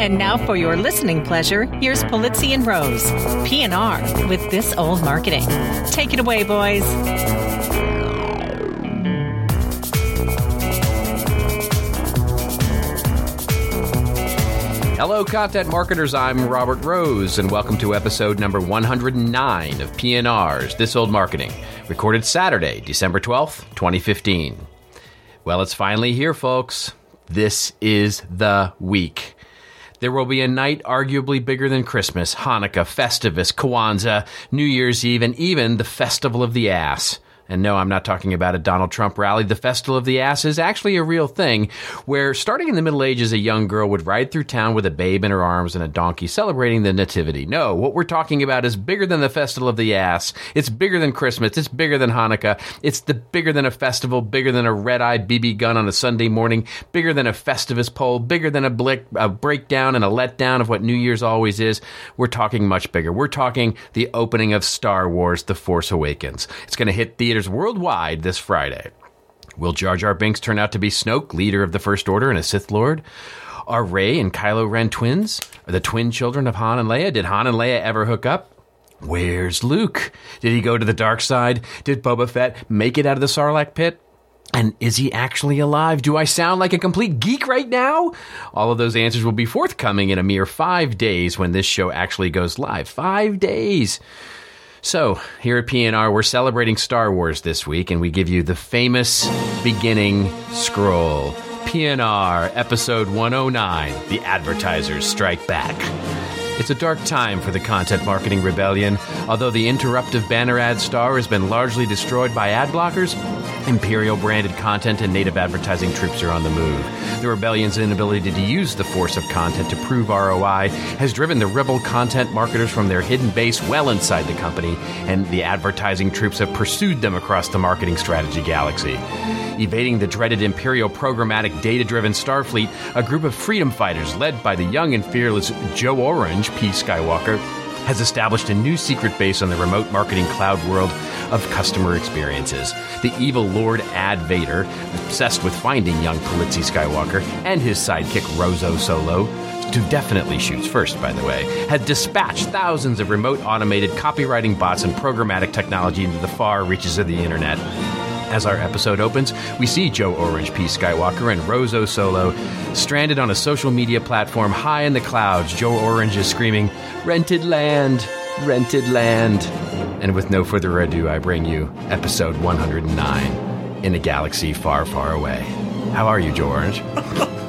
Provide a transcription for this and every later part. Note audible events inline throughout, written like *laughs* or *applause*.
And now for your listening pleasure, here's Pulizzi and Rose, PNR with This Old Marketing. Take it away, boys. Hello, content marketers. I'm Robert Rose, and welcome to episode number 109 of PNR's This Old Marketing, recorded Saturday, December 12th, 2015. Well, it's finally here, folks. This is the week. There will be a night arguably bigger than Christmas, Hanukkah, Festivus, Kwanzaa, New Year's Eve, and even the Festival of the Ass. And no, I'm not talking about a Donald Trump rally. The Festival of the Ass is actually a real thing where, starting in the Middle Ages, a young girl would ride through town with a babe in her arms and a donkey celebrating the Nativity. No, what we're talking about is bigger than the Festival of the Ass. It's bigger than Christmas. It's bigger than Hanukkah. It's the bigger than a festival, bigger than a Red Ryder BB gun on a Sunday morning, bigger than a Festivus pole, bigger than a, blick, a breakdown and a letdown of what New Year's always is. We're talking much bigger. We're talking the opening of Star Wars The Force Awakens. It's going to hit theaters worldwide this Friday. Will Jar Jar Binks turn out to be Snoke, leader of the First Order and a Sith Lord? Are Rey and Kylo Ren twins? Are the twin children of Han and Leia? Did Han and Leia ever hook up? Where's Luke? Did he go to the dark side? Did Boba Fett make it out of the Sarlacc pit? And is he actually alive? Do I sound like a complete geek right now? All of those answers will be forthcoming in a mere five days when this show actually goes live. Five days. So, here at PNR, we're celebrating Star Wars this week, and we give you the famous beginning scroll. PNR, episode 109 The Advertisers Strike Back. It's a dark time for the content marketing rebellion. Although the interruptive banner ad star has been largely destroyed by ad blockers, Imperial branded content and native advertising troops are on the move. The rebellion's inability to use the force of content to prove ROI has driven the rebel content marketers from their hidden base well inside the company, and the advertising troops have pursued them across the marketing strategy galaxy. Evading the dreaded Imperial programmatic data driven Starfleet, a group of freedom fighters led by the young and fearless Joe Orange, P. Skywalker, has established a new secret base on the remote marketing cloud world of customer experiences. The evil Lord Ad Vader, obsessed with finding young Pulizzi Skywalker and his sidekick Rozo Solo, who definitely shoots first, by the way, had dispatched thousands of remote automated copywriting bots and programmatic technology into the far reaches of the internet. As our episode opens, we see Joe Orange P. Skywalker and Rozo Solo stranded on a social media platform high in the clouds. Joe Orange is screaming, Rented land! Rented land! And with no further ado, I bring you episode 109 in a galaxy far, far away. How are you, Joe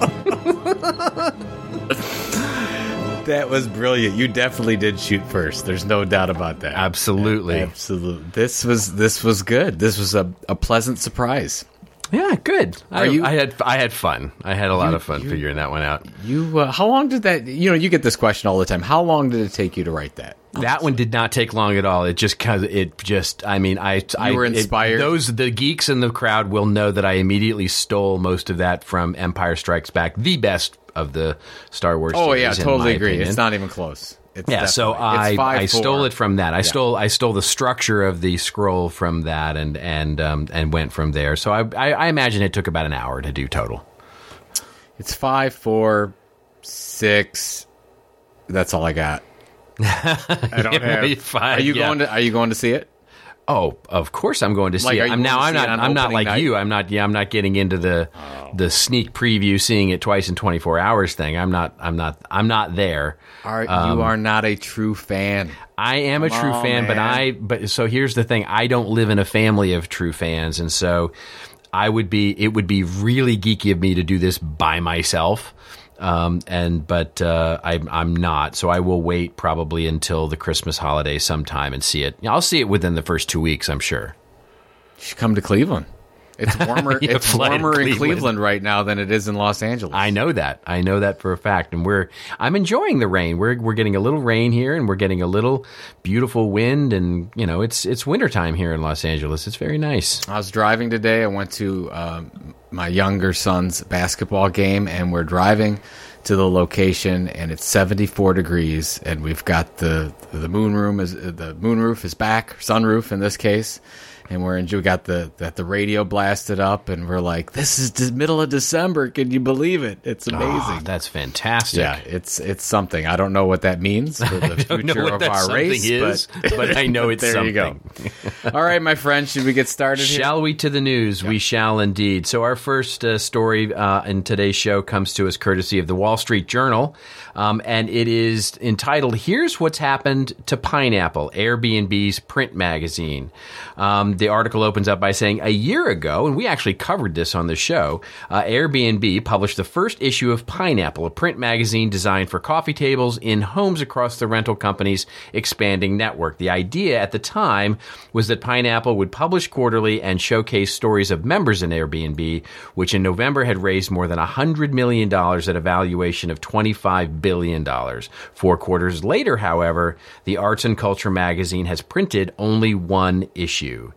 *laughs* That was brilliant. You definitely did shoot first. There's no doubt about that. Absolutely. Absolutely. This was this was good. This was a, a pleasant surprise. Yeah, good. I, you- I had I had fun. I had a lot You- of fun you- figuring that one out. You uh, how long did that you know, you get this question all the time. How long did it take you to write that? That one did not take long at all. It just cause it just I mean I I were it- inspired? those the geeks in the crowd will know that I immediately stole most of that from Empire Strikes Back, the best of the Star Wars. Oh yeah, in totally agree. opinion. It's not even close. It's Yeah, so I it's five, I stole four. it from that. I stole I stole the structure of the scroll from that and and um, and went from there. So I, I I imagine it took about an hour to do total. It's five, four, six. That's all I got. *laughs* I don't have. Five, are you yeah. going to Are you going to see it? Oh, of course I'm going to see Like, it. I'm now. I'm not. I'm not like night? Oh. you. I'm not. Yeah, I'm not getting into the the sneak preview, seeing it twice in 24 hours thing. I'm not. I'm not. I'm not there. Are Um, you are not a true fan? I am a true on, fan, but. I. But so here's the thing. I don't live in a family of true fans, and so I would be. It would be really geeky of me to do this by myself. Um, and but uh, I, I'm not, so I will wait probably until the Christmas holiday sometime and see it. I'll see it within the first two weeks, I'm sure. You should come to Cleveland. It's warmer. *laughs* It's warmer in Cleveland. Cleveland right now than it is in Los Angeles. I know that. I know that for a fact. And we're I'm enjoying the rain. We're we're getting a little rain here and we're getting a little beautiful wind and you know, it's it's wintertime here in Los Angeles. It's very nice. I was driving today. I went to um, my younger son's basketball game, and we're driving to the location, and it's 74 degrees, and we've got the the moon room is the moon roof is back, sunroof in this case, and we're in, we got the that the radio blasted up, and we're like, "This is the middle of December. Can you believe it? It's Oh, amazing." that's fantastic. yeah, it's it's something. I don't know what that means for the *laughs* I don't know future of our race, is, but, but I *laughs* know it's there something. you go. *laughs* All right, my friend, should we get started? here? Shall we to the news? We shall indeed. So, our first uh, story uh, in today's show comes to us courtesy of the Wall Street Journal, um, and it is entitled "Here's What's Happened to Pineapple," Airbnb's print magazine. Um, the article opens up by saying, "A year ago, and we actually covered this on the show, uh, Airbnb published the first issue of Pineapple, a print magazine designed for coffee tables in homes across the rental company's expanding network. The idea at the time was that Pineapple would publish quarterly and showcase stories of members in Airbnb, which in November had raised more than $100 million at a valuation of $25 billion. Four quarters later, however, the Arts and Culture magazine has printed only one issue.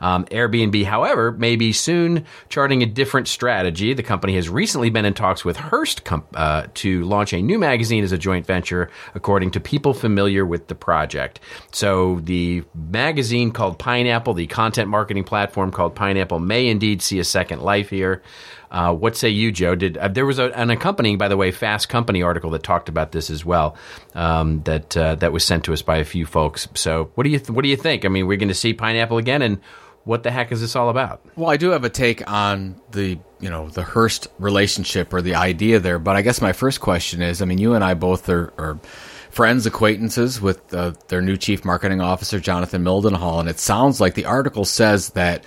Um, Airbnb, however, may be soon charting a different strategy. The company has recently been in talks with Hearst com- uh, to launch a new magazine as a joint venture, according to people familiar with the project. So, the magazine called Pineapple, the content marketing platform called Pineapple, may indeed see a second life here. Uh, what say you, Joe? Did uh, there was a, an accompanying, by the way, Fast Company article that talked about this as well. Um, that uh, that was sent to us by a few folks. So, what do you th- what do you think? I mean, we're going to see Pineapple again, and what the heck is this all about? Well, I do have a take on the you know the Hearst relationship or the idea there, but I guess my first question is: I mean, you and I both are, are friends, acquaintances with uh, their new chief marketing officer, Jonathan Mildenhall, and it sounds like the article says that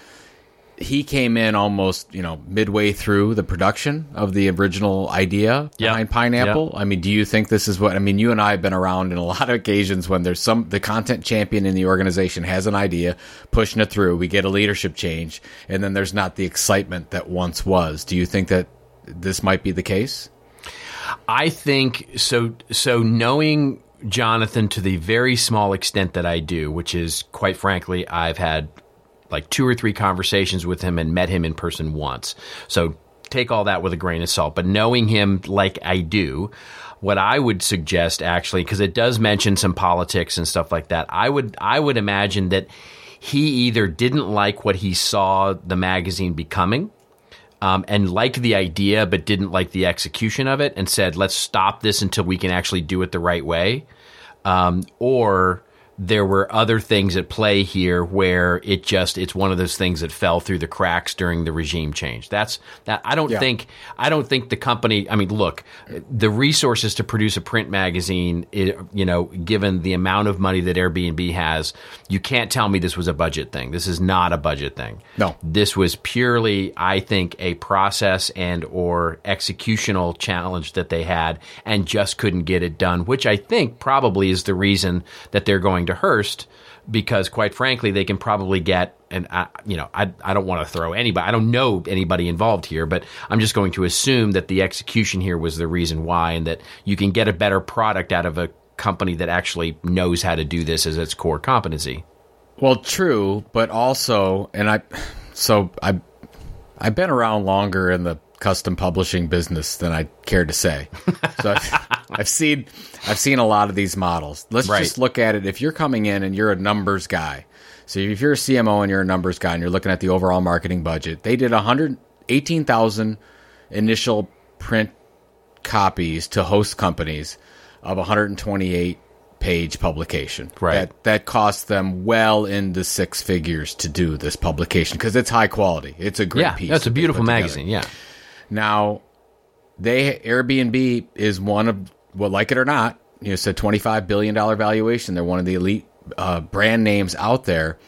he came in almost you know midway through the production of the original idea behind Pineapple. I mean, do you think this is what I mean? You and I have been around in a lot of occasions when there's some the content champion in the organization has an idea, pushing it through. We get a leadership change, and then there's not the excitement that once was. Do you think that this might be the case? I think so. So knowing Jonathan to the very small extent that I do, which is quite frankly, I've had like two or three conversations with him and met him in person once. So take all that with a grain of salt. But knowing him like I do, what I would suggest actually, because it does mention some politics and stuff like that, I would I would imagine that he either didn't like what he saw the magazine becoming um, and liked the idea but didn't like the execution of it and said, let's stop this until we can actually do it the right way. Um, or there were other things at play here where it just it's one of those things that fell through the cracks during the regime change. That's that I don't Yeah. think I don't think the company I mean look the resources to produce a print magazine i you know given the amount of money that Airbnb has you can't tell me this was a budget thing. This is not a budget thing. No. This was purely I think a process and or executional challenge that they had and just couldn't get it done, which I think probably is the reason that they're going to Hearst because quite frankly they can probably get and I, you know I, I don't want to throw anybody I don't know anybody involved here but I'm just going to assume that the execution here was the reason why and that you can get a better product out of a company that actually knows how to do this as its core competency. Well, true, but also, and I, so I, I've been around longer in the custom publishing business than I care to say. So I've, *laughs* I've seen, I've seen a lot of these models. Let's Right. just look at it. If you're coming in and you're a numbers guy, so if you're a CMO and you're a numbers guy and you're looking at the overall marketing budget, they did 118,000 initial print copies to host companies of 128 page publication. Right. That that cost them well into six figures to do this publication because it's high quality. It's a great Yeah, piece. that's a beautiful put together. magazine. Yeah. Now, they Airbnb is one of well, like it or not, you know, it's a twenty five billion dollar valuation. They're one of the elite uh, brand names out there.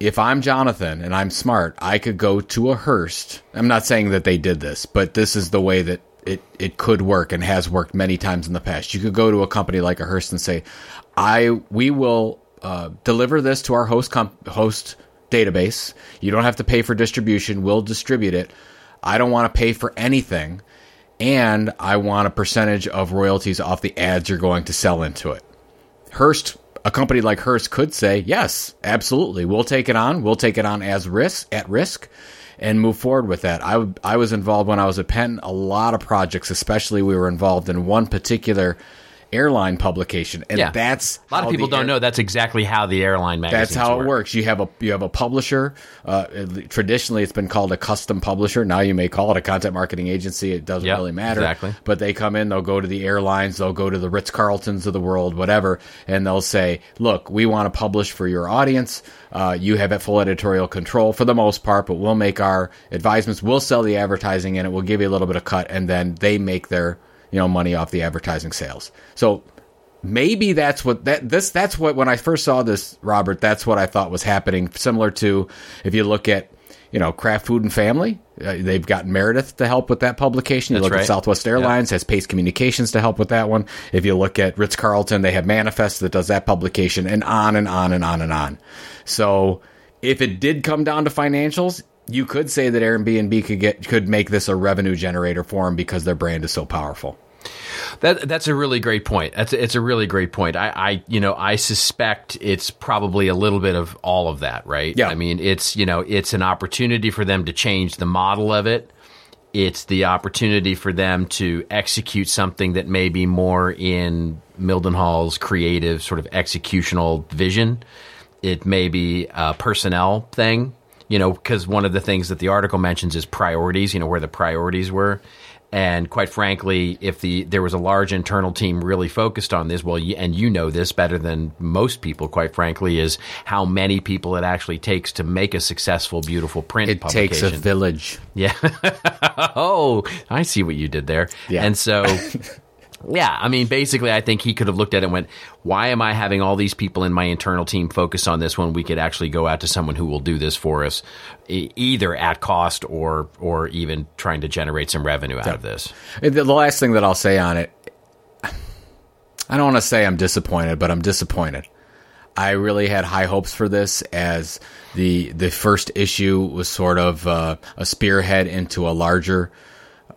If I'm Jonathan and I'm smart, I could go to a Hearst. I'm not saying that they did this, but this is the way that it, it could work and has worked many times in the past. You could go to a company like a Hearst and say, "I we will uh, deliver this to our host comp- host database. You don't have to pay for distribution. We'll distribute it. I don't want to pay for anything, and I want a percentage of royalties off the ads you're going to sell into it." Hearst, a company like Hearst could say, yes, absolutely. We'll take it on. We'll take it on as risk, at risk and move forward with that. I, I was involved when I was at Penn, a lot of projects, especially we were involved in one particular airline publication, and Yeah. that's A lot of people don't air- know that's exactly how the airline magazines That's how work. it works. You have a you have a publisher. Uh, traditionally, it's been called a custom publisher. Now you may call it a content marketing agency. It doesn't Yep, really matter. exactly. But they come in. They'll go to the airlines. They'll go to the Ritz Carltons of the world, whatever, and they'll say, "Look, we want to publish for your audience. Uh, you have full editorial control for the most part, but we'll make our advisements. We'll sell the advertising and it. We'll give you a little bit of cut, and then they make their you know money off the advertising sales. So maybe that's what that this that's what when I first saw this, Robert, that's what I thought was happening. Similar to if you look at you know Kraft Food and Family, uh, they've got Meredith to help with that publication. You That's look right. at Southwest Airlines has Pace Communications to help with that one. If you look at Ritz Carlton, they have Manifest that does that publication, and on and on and on and on. So if it did come down to financials. You could say that Airbnb could get could make this a revenue generator for them because their brand is so powerful. That that's a really great point. That's it's a really great point. I, I you know I suspect it's probably a little bit of all of that, right? Yeah. I mean, it's you know it's an opportunity for them to change the model of it. It's the opportunity for them to execute something that may be more in Mildenhall's creative sort of executional vision. It may be a personnel thing, you know, because one of the things that the article mentions is priorities, you know, where the priorities were. And quite frankly, if the there was a large internal team really focused on this, well, and you know this better than most people, quite frankly, is how many people it actually takes to make a successful, beautiful print It publication. takes a village. Yeah. *laughs* oh, I see what you did there. Yeah. And so, *laughs* yeah, I mean, basically, I think he could have looked at it and went, why am I having all these people in my internal team focus on this when we could actually go out to someone who will do this for us, e- either at cost or, or even trying to generate some revenue out of this? The the last thing that I'll say on it, I don't want to say I'm disappointed, but I'm disappointed. I really had high hopes for this as the the first issue was sort of uh, a spearhead into a larger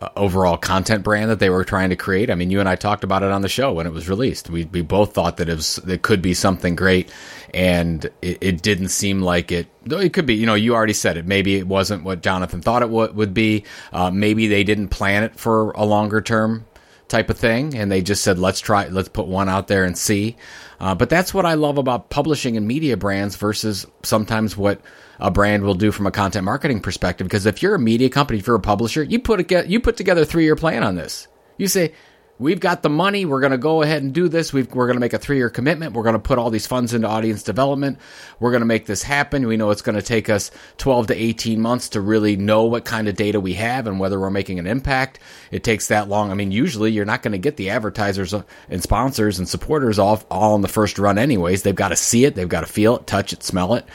uh, overall content brand that they were trying to create. I mean, you and I talked about it on the show when it was released. We we both thought that it was it could be something great, and it, it didn't seem like it. Though it could be, you know, you already said it. Maybe it wasn't what Jonathan thought it would would be. Uh, maybe they didn't plan it for a longer term type of thing and they just said let's try let's put one out there and see uh, but that's what i love about publishing and media brands versus sometimes what a brand will do from a content marketing perspective. Because if you're a media company if you're a publisher you put a, you put together a three year plan on this. You say we've got the money. We're going to go ahead and do this. We've, we're going to make a three year commitment. We're going to put all these funds into audience development. We're going to make this happen. We know it's going to take us 12 to 18 months to really know what kind of data we have and whether we're making an impact. It takes that long. I mean usually you're not going to get the advertisers and sponsors and supporters off all in the first run anyways. They've got to see it. They've got to feel it touch it smell it.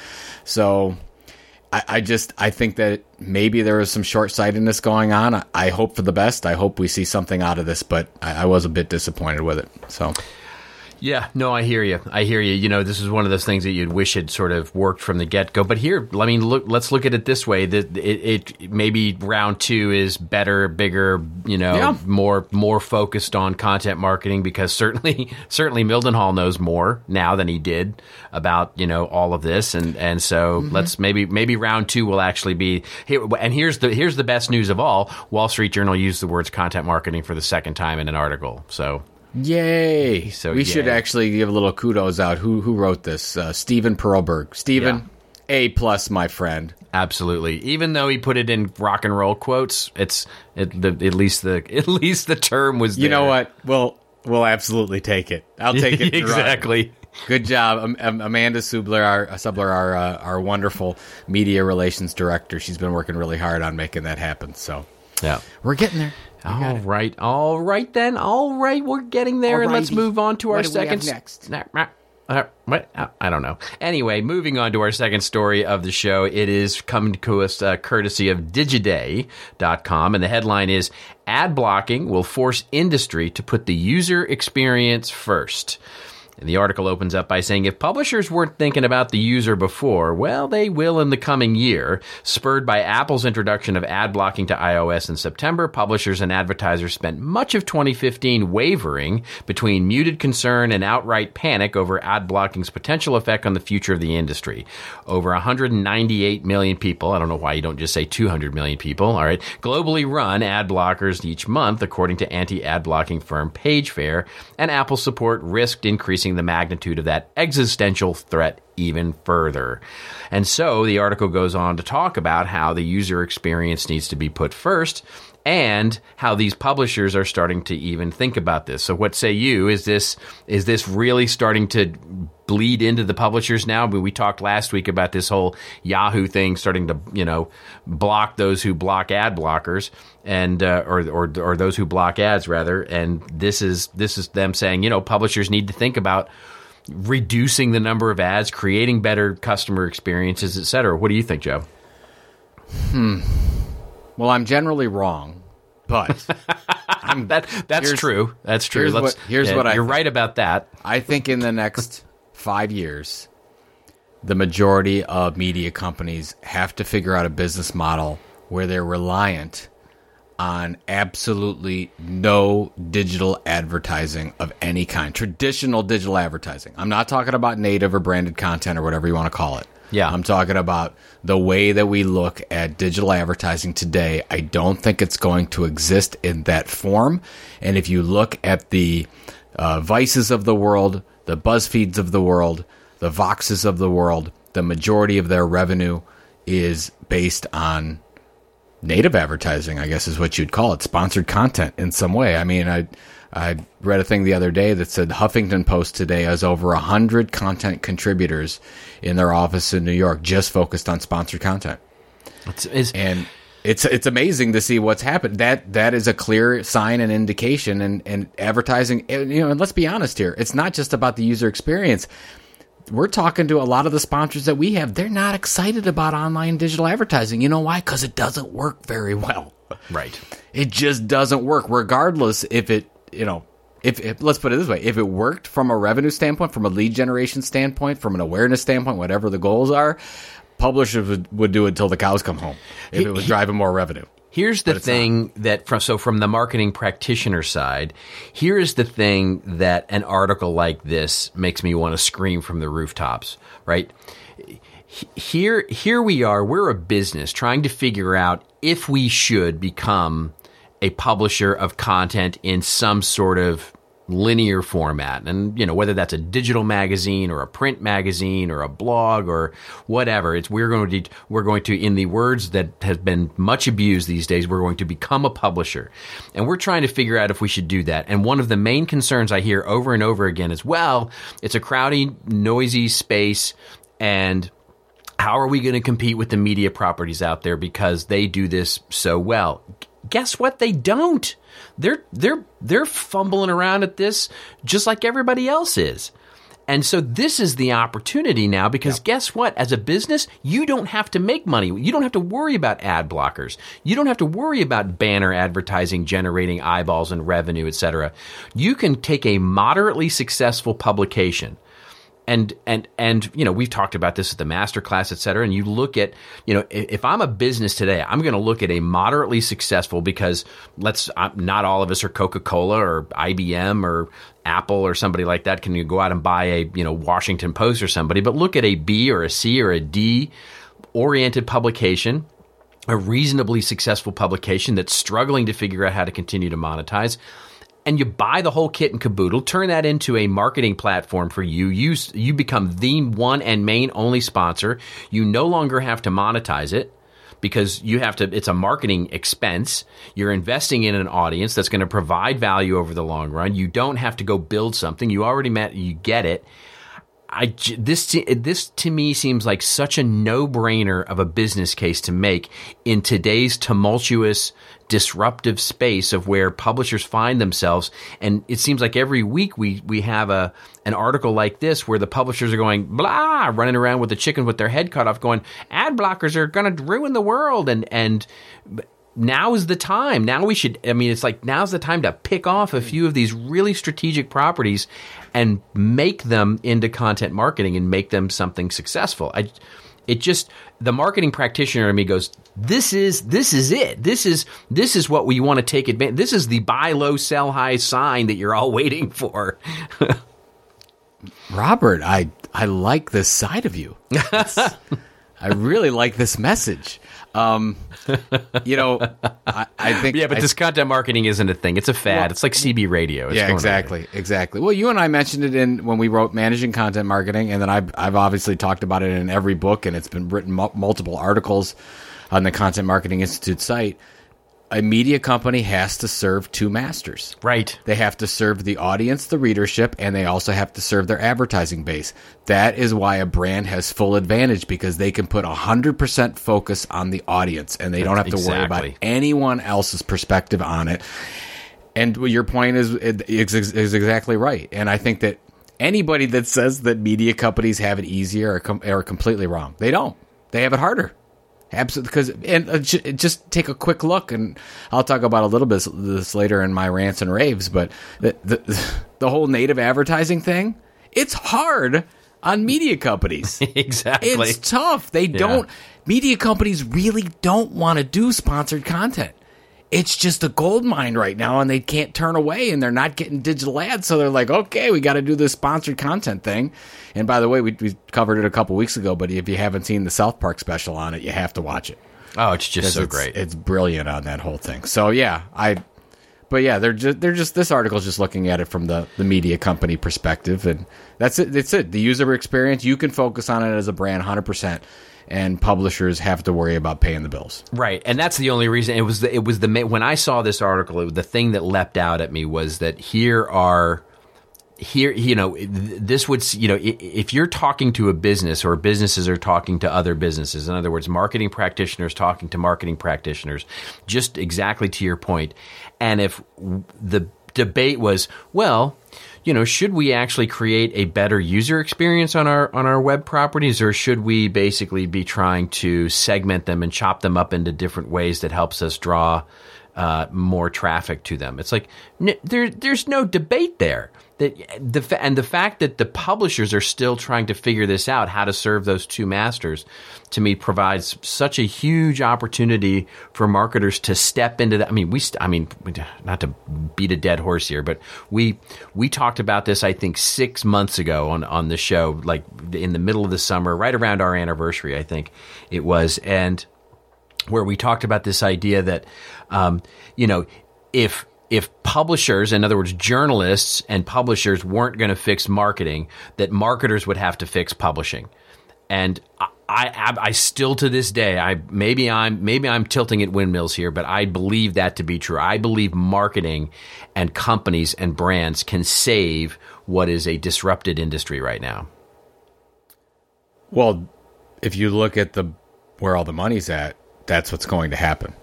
So I, I just I think that maybe there was some short sightedness going on. I, I hope for the best. I hope we see something out of this, but I, I was a bit disappointed with it. So Yeah, no, I hear you. I hear you. You know, this is one of those things that you'd wish had sort of worked from the get go. But here, I mean, look. Let's look at it this way: that it, it maybe round two is better, bigger. You know, Yeah. more more focused on content marketing because *laughs* certainly, certainly Mildenhall knows more now than he did about you know all of this, and and so mm-hmm. let's maybe maybe round two will actually be here. And here's the here's the best news of all: Wall Street Journal used the words content marketing for the second time in an article. So yay! So, we should actually give a little kudos out. Who who wrote this? Uh, Steven Perlberg. Steven, A plus, my friend. Absolutely. Even though he put it in rock and roll quotes, it's it, the, at least the *laughs* at least the term was. You know what? We'll we'll absolutely take it. I'll take it. *laughs* exactly. Good job, um, um, Amanda Subler, our Subler, our uh, our wonderful media relations director. She's been working really hard on making that happen. So Yeah. we're getting there. All right. All right then. All right. We're getting there, and let's move on to our What do we second next? Nah, nah, uh, what? Uh, I don't know. Anyway, moving on to our second story of the show. It is coming to us uh, courtesy of Digiday.com, and the headline is Ad blocking will force industry to put the user experience first. And the article opens up by saying if publishers weren't thinking about the user before, well, they will in the coming year. Spurred by Apple's introduction of ad blocking to iOS in September, publishers and advertisers spent much of 2015 wavering between muted concern and outright panic over ad blocking's potential effect on the future of the industry. Over 198 million people, I don't know why you don't just say 200 million people, all right, globally run ad blockers each month, according to anti ad blocking firm PageFair, and Apple's support risked increasing the magnitude of that existential threat even further. And so the article goes on to talk about how the user experience needs to be put first and how these publishers are starting to even think about this. So what say you? Is this is this really starting to bleed into the publishers now? Mean, we talked last week about this whole Yahoo thing starting to, you know, block those who block ad blockers and uh, or, or or those who block ads rather. And this is this is them saying, you know, publishers need to think about reducing the number of ads, creating better customer experiences, et cetera. What do you think, Joe? Hmm. Well, I'm generally wrong, but *laughs* I'm, that that's true. That's true. here's Let's- what- here's yeah, what I you're think. right about that. I think in the next five years, the majority of media companies have to figure out a business model where they're reliant on absolutely no digital advertising of any kind, traditional digital advertising. I'm not talking about native or branded content or whatever you want to call it. Yeah. I'm talking about the way that we look at digital advertising today. I don't think it's going to exist in that form. And if you look at the uh, Vices of the world, the BuzzFeeds of the world, the Voxes of the world, the majority of their revenue is based on native advertising, I guess is what you'd call it, sponsored content in some way. I mean, I I read a thing the other day that said Huffington Post today has over a hundred content contributors in their office in New York just focused on sponsored content, It's, it's, and it's it's amazing to see what's happened. That that is a clear sign and indication, and and advertising. and, You know, and let's be honest here, it's not just about the user experience. We're talking to a lot of the sponsors that we have. They're not excited about online digital advertising. You know why? Because it doesn't work very well. right. It just doesn't work, regardless if it, you know, if, if let's put it this way, if it worked from a revenue standpoint, from a lead generation standpoint, from an awareness standpoint, whatever the goals are, publishers would, would do it till the cows come home if it was driving more revenue. Here's the thing that from so from the marketing practitioner side, here is the thing that an article like this makes me want to scream from the rooftops, right? Here here we are, we're a business trying to figure out if we should become a publisher of content in some sort of linear format. And you know whether that's a digital magazine or a print magazine or a blog or whatever it's we're going to we're going to in the words that has been much abused these days we're going to become a publisher. And we're trying to figure out if we should do that. And one of the main concerns i hear over and over again is well it's a crowded noisy space and how are we going to compete with the media properties out there because they do this so well? Guess what? They don't. They're they're they're fumbling around at this just like everybody else is. And so this is the opportunity now because guess what? As a business, you don't have to make money. You don't have to worry about ad blockers. You don't have to worry about banner advertising generating eyeballs and revenue, etc. You can take a moderately successful publication and and and you know we've talked about this at the master class et cetera and you look at you know if, i'm a business today i'm going to look at a moderately successful because let's uh, not all of us are coca-cola or ibm or apple or somebody like that can you go out and buy a you know washington post or somebody but look at a b or a c or a d oriented publication a reasonably successful publication that's struggling to figure out how to continue to monetize and you buy the whole kit and caboodle, turn that into a marketing platform for you. You you become the one and main only sponsor. You no longer have to monetize it because you have to it's a marketing expense. You're investing in an audience that's going to provide value over the long run. You don't have to go build something. You already met you get it. I this to- this to me seems like such a no-brainer of a business case to make in today's tumultuous disruptive space of where publishers find themselves. And it seems like every week we we have a an article like this where the publishers are going blah running around with the chicken with their head cut off going ad blockers are going to ruin the world. And and now is the time. Now we should, I mean, it's like now's the time to pick off a hmm. few of these really strategic properties and make them into content marketing and make them something successful. I, it just, the marketing practitioner in me goes, this is, this is it. This is, this is what we want to take advantage. This is the buy low, sell high sign that you're all *laughs* waiting for. Robert, I, I like this side of you. *laughs* I really like this message. Um, you know, *laughs* I, I think. Yeah, but I, this content marketing isn't a thing. It's a fad. Well, it's like CB radio. It's yeah, exactly, exactly. Well, you and I mentioned it in when we wrote managing content marketing, and then I've I've obviously talked about it in every book, and it's been written multiple articles on the Content Marketing Institute site a media company has to serve two masters. Right. They have to serve the audience, the readership, and they also have to serve their advertising base. That is why a brand has full advantage because they can put 100% focus on the audience and they don't have to exactly. worry about anyone else's perspective on it. And your point is, is, is exactly right. And I think that anybody that says that media companies have it easier are, com- are completely wrong. They don't. They have it harder. Absolutely, because and uh, just take a quick look, and I'll talk about a little bit this later in my rants and raves. But the the, *laughs* the whole native advertising thing, it's hard on media companies. *laughs* exactly, it's tough. They yeah. don't. Media companies really don't want to do sponsored content it's just a gold mine right now and they can't turn away and they're not getting digital ads. So they're like okay we got to do this sponsored content thing. And by the way we, we covered it a couple weeks ago but if you haven't seen the south park special on it you have to watch it. Oh it's just so it's, great. it's brilliant on that whole thing. So yeah i but yeah they're just they're just this article is just looking at it from the the media company perspective. And that's it that's it. The user experience you can focus on it as a brand 100% and publishers have to worry about paying the bills. Right, and that's the only reason. It was the, it was the when I saw this article, it, the thing that leapt out at me was that here are here you know this would you know if you're talking to a business or businesses are talking to other businesses in other words marketing practitioners talking to marketing practitioners just exactly to your point and if the debate was well you know, should we actually create a better user experience on our on our web properties, or should we basically be trying to segment them and chop them up into different ways that helps us draw uh, more traffic to them? It's like n- there there's no debate there that the and the fact that the publishers are still trying to figure this out, how to serve those two masters, to me provides such a huge opportunity for marketers to step into that. I mean, we, I mean, not to beat a dead horse here, but we we talked about this I think six months ago on on the show, like in the middle of the summer, right around our anniversary, I think it was, and where we talked about this idea that, um, you know, if if publishers, in other words, journalists and publishers weren't going to fix marketing, that marketers would have to fix publishing. And I, I, I, still to this day, I maybe I'm maybe I'm tilting at windmills here, but I believe that to be true. I believe marketing and companies and brands can save what is a disrupted industry right now. Well, if you look at the where all the money's at, that's what's going to happen.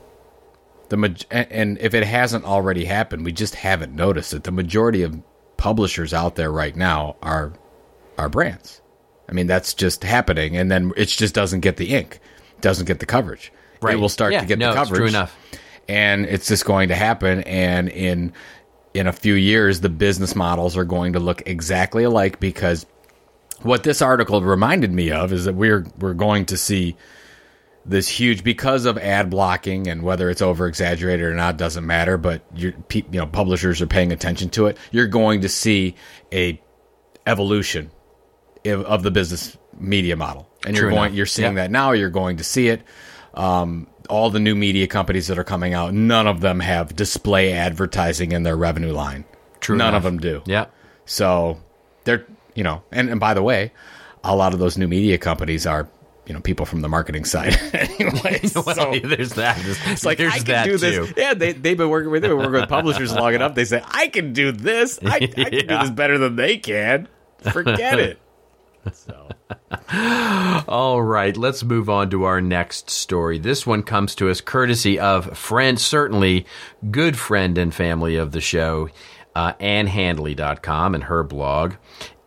The and if it hasn't already happened, we just haven't noticed it. The majority of publishers out there right now are are brands. I mean, that's just happening, and then it just doesn't get the ink, doesn't get the coverage. Right, it will start yeah, to get no, the coverage. true enough, and it's just going to happen. And in in a few years, the business models are going to look exactly alike because what this article reminded me of is that we're we're going to see this huge because of ad blocking and whether it's over exaggerated or not doesn't matter but you you know publishers are paying attention to it you're going to see a evolution of the business media model. And you're going you're seeing yep. that now you're going to see it. Um, all the new media companies that are coming out none of them have display advertising in their revenue line. True none enough. of them do. Yeah. So they're you know and, and by the way a lot of those new media companies are you know people from the marketing side *laughs* anyway. *laughs* well, so there's that. It's, it's like I can do this. Too. Yeah, they they've been working with they working with publishers long enough. They say I can do this. I, I can yeah. do this better than they can. Forget it. *laughs* So. All right, let's move on to our next story. This one comes to us courtesy of friend, certainly good friend and family of the show, uh, AnnHandley.com and her blog.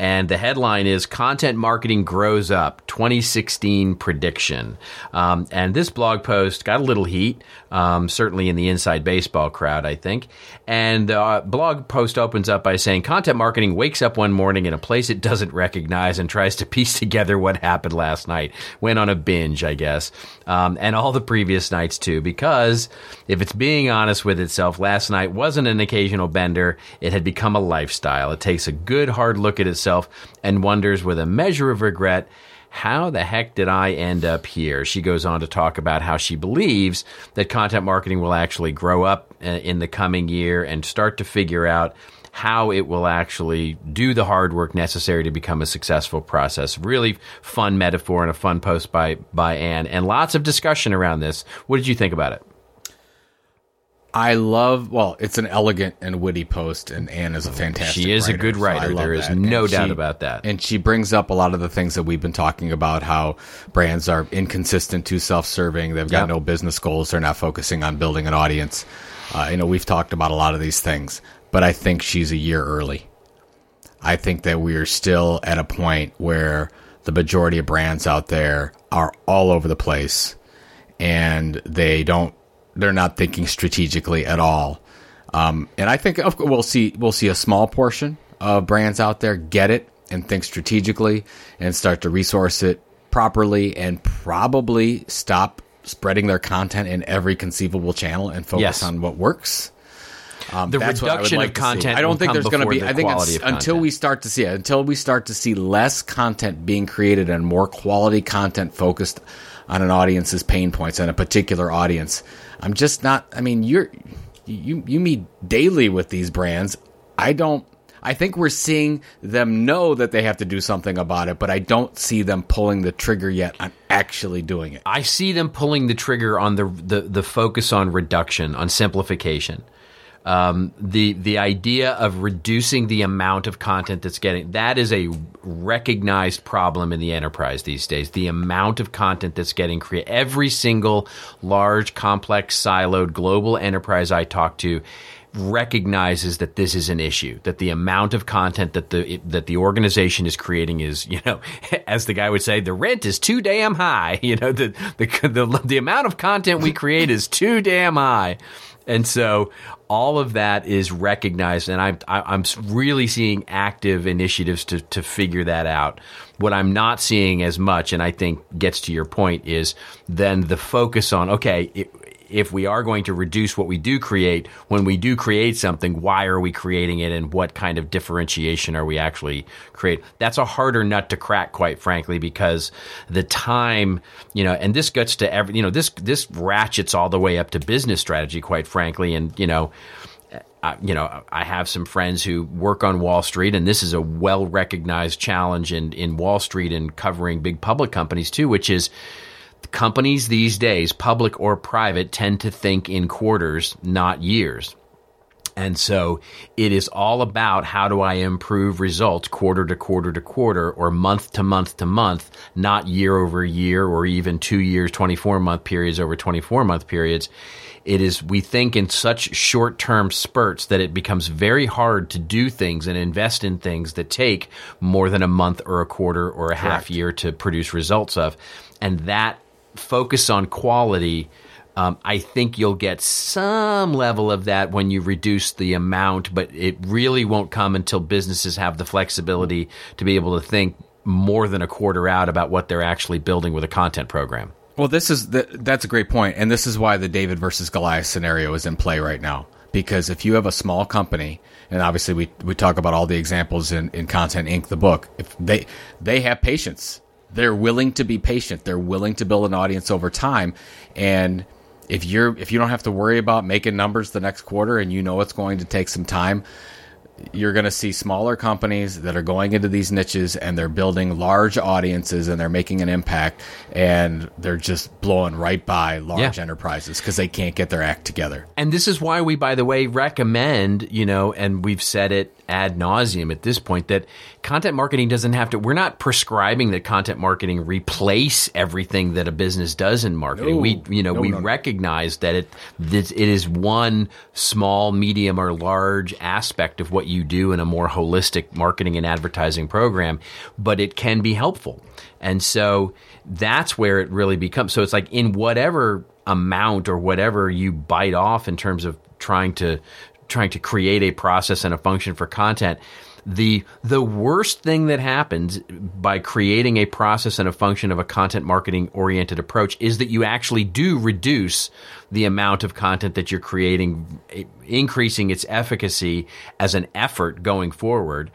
And the headline is Content Marketing Grows Up 2016 Prediction. Um, and this blog post got a little heat, um, certainly in the inside baseball crowd, I think. And the uh, blog post opens up by saying Content marketing wakes up one morning in a place it doesn't recognize and tries to piece together what happened last night. Went on a binge, I guess, um, and all the previous nights too, because if it's being honest with itself, last night wasn't an occasional bender. It had become a lifestyle. It takes a good hard look at itself and wonders with a measure of regret how the heck did I end up here? She goes on to talk about how she believes that content marketing will actually grow up uh, in the coming year and start to figure out how it will actually do the hard work necessary to become a successful process. Really fun metaphor and a fun post by by Ann and lots of discussion around this. What did you think about it? I love. Well, it's an elegant and witty post, and Ann is a fantastic. She is writer, a good writer. So there is that. no and doubt she, about that. And she brings up a lot of the things that we've been talking about. How brands are inconsistent, too self-serving. They've got yep. no business goals. They're not focusing on building an audience. Uh, you know, we've talked about a lot of these things, but I think she's a year early. I think that we are still at a point where the majority of brands out there are all over the place, and they don't they're not thinking strategically at all. Um, and I think we'll see we'll see a small portion of brands out there get it and think strategically and start to resource it properly and probably stop spreading their content in every conceivable channel and focus yes. on what works. Um, the reduction like of content. I don't think there's going to be. The I think until we start to see it, until we start to see less content being created and more quality content focused on an audience's pain points and a particular audience. I'm just not. I mean, you're you you meet daily with these brands. I don't. I think we're seeing them know that they have to do something about it, but I don't see them pulling the trigger yet on actually doing it. I see them pulling the trigger on the the, the focus on reduction, on simplification. Um, the the idea of reducing the amount of content that's getting that is a recognized problem in the enterprise these days. The amount of content that's getting created, every single large, complex, siloed global enterprise I talk to recognizes that this is an issue that the amount of content that the that the organization is creating is *laughs* you know as the guy would say the rent is too damn high *laughs* you know the the the, the amount of content we create is too damn high and so all of that is recognized, and I'm I'm really seeing active initiatives to to figure that out. What I'm not seeing as much, and I think gets to your point, is then the focus on okay, it, if we are going to reduce what we do create, when we do create something, why are we creating it and what kind of differentiation are we actually creating? That's a harder nut to crack, quite frankly, because the time, you know, and this gets to every, you know, this, this ratchets all the way up to business strategy, quite frankly. And, you know, I, you know, I have some friends who work on Wall Street, and this is a well recognized challenge in, in Wall Street and covering big public companies too, which is companies these days, public or private, tend to think in quarters, not years. And so it is all about how do I improve results quarter to quarter to quarter or month to month to month, not year over year or even two years, 24 month periods over 24 month periods. It is, we think in such short term spurts that it becomes very hard to do things and invest in things that take more than a month or a quarter or a Correct. half year to produce results of. And that focus on quality, um, I think you'll get some level of that when you reduce the amount, but it really won't come until businesses have the flexibility to be able to think more than a quarter out about what they're actually building with a content program. Well, this is the, that's a great point, and this is why the David versus Goliath scenario is in play right now. Because if you have a small company, and obviously we, we talk about all the examples in, in Content Inc. the book, if they they have patience they're willing to be patient. They're willing to build an audience over time. And if you're if you don't have to worry about making numbers the next quarter and you know it's going to take some time, you're going to see smaller companies that are going into these niches and they're building large audiences and they're making an impact and they're just blowing right by large yeah. enterprises because they can't get their act together. And this is why we, by the way, recommend, you know, and we've said it ad nauseum at this point that content marketing doesn't have to. We're not prescribing that content marketing replace everything that a business does in marketing. No. we, you know, No, we no, recognize that it this, it is one small, medium, or large aspect of what you do in a more holistic marketing and advertising program, but it can be helpful. And so that's where it really becomes. So it's like in whatever amount or whatever you bite off in terms of trying to trying to create a process and a function for content the the worst thing that happens by creating a process and a function of a content marketing oriented approach is that you actually do reduce the amount of content that you're creating increasing its efficacy as an effort going forward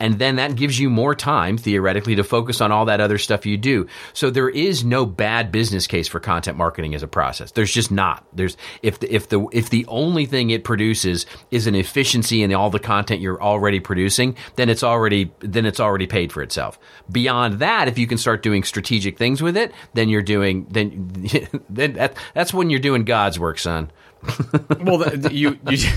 and then that gives you more time theoretically to focus on all that other stuff you do. So there is no bad business case for content marketing as a process. There's just not. There's if the, if the if the only thing it produces is an efficiency in all the content you're already producing, then it's already then it's already paid for itself. Beyond that, if you can start doing strategic things with it, then you're doing then *laughs* then that, that's when you're doing God's work, son. *laughs* well, you, you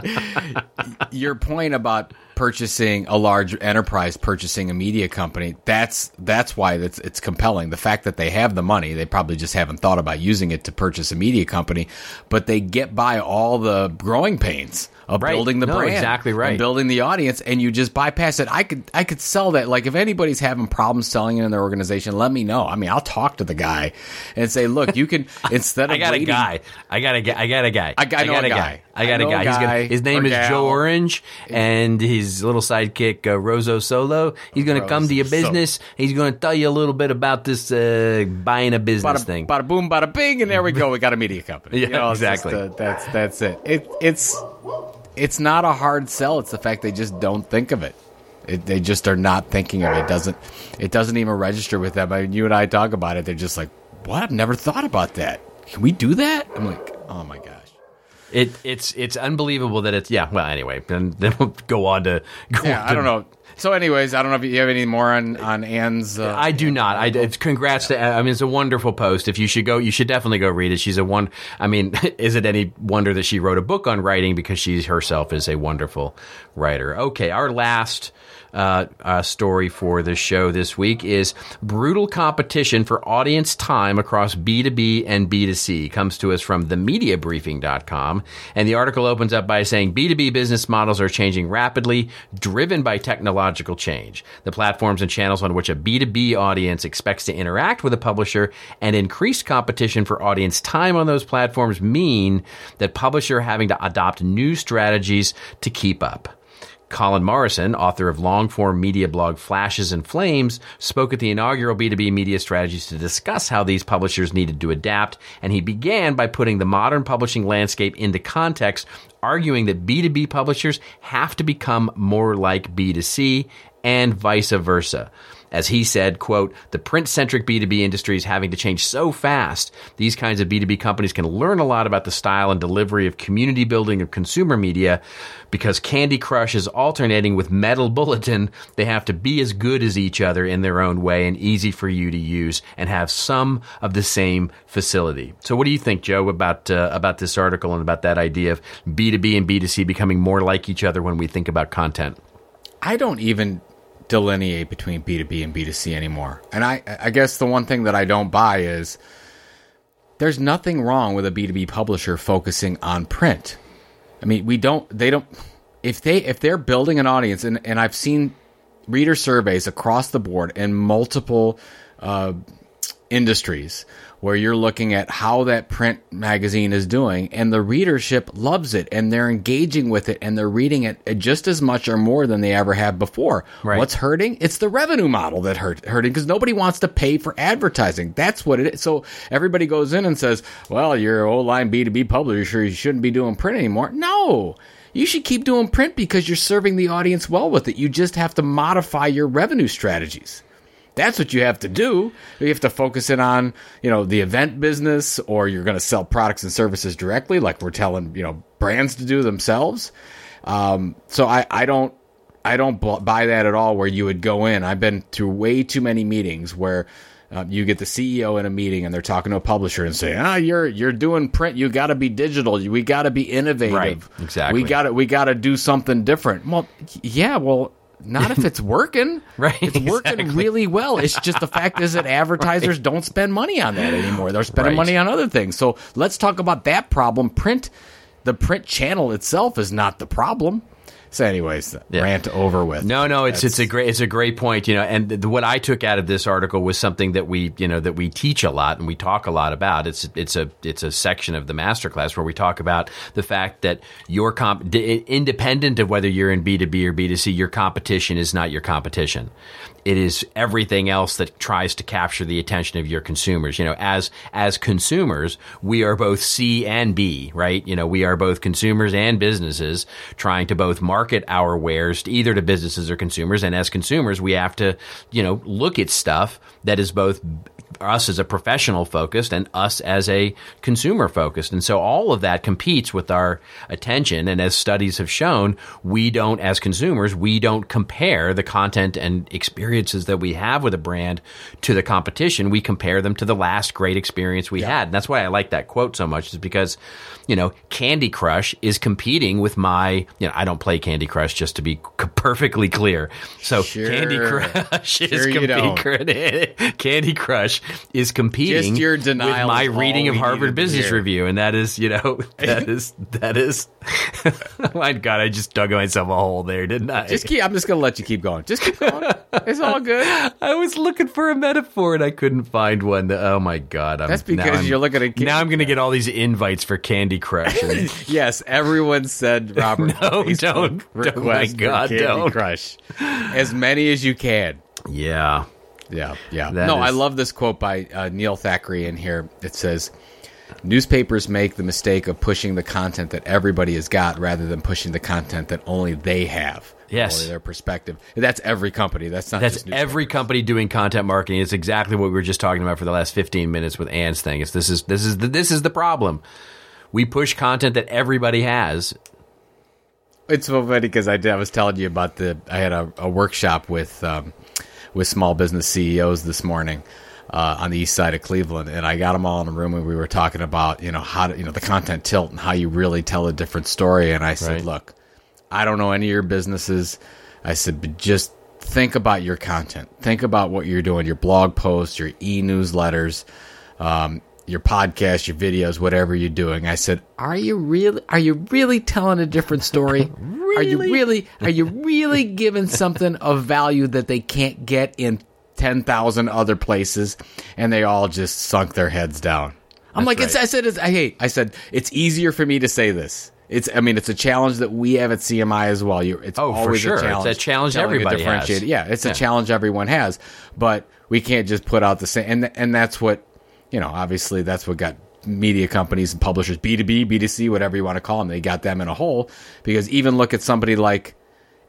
*laughs* your point about purchasing a large enterprise purchasing a media company that's that's why it's, it's compelling. The fact that they have the money they probably just haven't thought about using it to purchase a media company but they get by all the growing pains of Right. building the No, brand exactly right. building the audience and you just bypass it i could i could sell that like if anybody's having problems selling it in their organization let me know i mean i'll talk to the guy and say look you can *laughs* instead of I got waiting- a guy. I got a guy. I got a guy. I got- I know got a guy. guy. I got I a know guy. Guy gonna, his name is gal. Joe Orange, and his little sidekick uh, Rozo Solo. He's going to come to your business. He's going to tell you a little bit about this uh, buying a business bada, thing. bada boom, bada bing, and there we go. We got a media company. *laughs* Yeah, it's just, exactly. uh, that's that's it. It it's it's not a hard sell. It's the fact they just don't think of it. It, they just are not thinking of it. it. Doesn't it doesn't even register with them? I mean, you and I talk about it. They're just like, "What? I've never thought about that. Can we do that?" I'm like, "Oh my gosh." It, it's it's unbelievable that it's yeah. Well, anyway, then then we'll go on to go Yeah, on I don't know. So, anyways, I don't know if you have any more on on Ann's. Uh, I do not. I it's congrats to. I mean, it's a wonderful post. If you should go, you should definitely go read it. She's a one. I mean, *laughs* is it any wonder that she wrote a book on writing because she herself is a wonderful writer? Okay, our last. Uh, uh, story for the show this week is brutal competition for audience time across B2B and B2C. Comes to us from themediabriefing.com. And the article opens up by saying B2B business models are changing rapidly, driven by technological change. The platforms and channels on which a B2B audience expects to interact with a publisher and increased competition for audience time on those platforms mean that publisher having to adopt new strategies to keep up. Colin Morrison, author of long form media blog Flashes and Flames, spoke at the inaugural B2B media strategies to discuss how these publishers needed to adapt, and he began by putting the modern publishing landscape into context, arguing that B2B publishers have to become more like B2C and vice versa. As he said, quote, the print centric B2B industry is having to change so fast. These kinds of B2B companies can learn a lot about the style and delivery of community building of consumer media because Candy Crush is alternating with Metal Bulletin. They have to be as good as each other in their own way and easy for you to use and have some of the same facility. So what do you think, Joe, about, uh, about this article and about that idea of B2B and B2C becoming more like each other when we think about content? I don't even delineate between B2B and B2C anymore. And I, I guess the one thing that I don't buy is there's nothing wrong with a B2B publisher focusing on print. I mean, we don't, they don't, if they, if they're building an audience, and, and I've seen reader surveys across the board in multiple, uh, industries where you're looking at how that print magazine is doing and the readership loves it and they're engaging with it and they're reading it just as much or more than they ever have before. Right. What's hurting? It's the revenue model that hurt hurting because nobody wants to pay for advertising. That's what it is. So everybody goes in and says, "Well, you're an old line B2B publisher, you shouldn't be doing print anymore." No. You should keep doing print because you're serving the audience well with it. You just have to modify your revenue strategies. That's what you have to do. You have to focus in on, you know, the event business or you're going to sell products and services directly like we're telling, you know, brands to do themselves. Um, so I, I don't, I don't buy that at all where you would go in. I've been through way too many meetings where uh, you get the CEO in a meeting and they're talking to a publisher and say, "Ah, you're you're doing print. You got to be digital. We got to be innovative. Right, exactly. We got to we got to do something different." Well, yeah, well, not if it's working. *laughs* Right, It's working exactly. really well. It's just the fact is that *laughs* advertisers don't spend money on that anymore. They're spending Right. money on other things. So let's talk about that problem. Print, the print channel itself is not the problem. So, anyways, Yeah. rant over with. No, no, it's it's a great it's a great point, you know. And th- what I took out of this article was something that we you know that we teach a lot and we talk a lot about. It's it's a it's a section of the masterclass where we talk about the fact that your comp independent of whether you're in B two B or B two C, your competition is not your competition. It is everything else that tries to capture the attention of your consumers. You know, as as consumers, we are both C and B, right? You know, we are both consumers and businesses trying to both market our wares to either to businesses or consumers. And as consumers, we have to, you know, look at stuff that is both us as a professional focused and us as a consumer focused. And so all of that competes with our attention. And as studies have shown, we don't, as consumers, we don't compare the content and experiences that we have with a brand to the competition. We compare them to the last great experience we had. And that's why I like that quote so much is because, you know, Candy Crush is competing with my, you know, I don't play Candy Crush just to be perfectly clear. So Sure. Candy Crush *laughs* is Sure don't. competing. *laughs* Candy Crush is competing with my reading of Harvard Business hear. Review, and that is, you know, *laughs* that is that is. *laughs* my God, I just dug myself a hole there, didn't I? Just keep. I'm just gonna let you keep going. Just keep going. it's all good. *laughs* I was looking for a metaphor and I couldn't find one. That, oh my God, I'm, That's because I'm- you're looking at now I'm going to get all these invites for Candy Crush. and- Yes, everyone said Robert. No, don't. request Oh my for God, Candy don't. Crush. As many as you can. yeah, Yeah, yeah. That no, I love this quote by uh, Neil Thackray in here. It says, "Newspapers make the mistake of pushing the content that everybody has got, rather than pushing the content that only they have." Yes. only their perspective. That's every company. That's not That's just every company doing content marketing. It's exactly what we were just talking about for the last 15 minutes with Ann's thing. It's this is this is the, this is the problem. We push content that everybody has. It's so funny because I, did- I was telling you about the I had a, a workshop with um, with small business CEOs this morning uh, on the east side of Cleveland, and I got them all in a room and we were talking about you know how to, you know the content tilt and how you really tell a different story. And I said, Right. look, I don't know any of your businesses. I said, but just think about your content. Think about what you're doing, your blog posts, your e newsletters. Um, your podcast, your videos, whatever you're doing. I said, "Are you really? Are you really telling a different story? *laughs* really? Are you really? Are you really giving something of value that they can't get in ten thousand other places?" And they all just sunk their heads down. I'm like, it's. I said, it's, I hate. I said, it's easier for me to say this. It's, I mean, it's a challenge that we have at CMI as well. You, it's Oh, for sure. a It's a challenge. challenge a everybody has. Yeah, it's Yeah. a challenge everyone has, but we can't just put out the same. And and that's what you know. Obviously, that's what got media companies and publishers, B two B, B two C, whatever you want to call them. They got them in a hole because even look at somebody like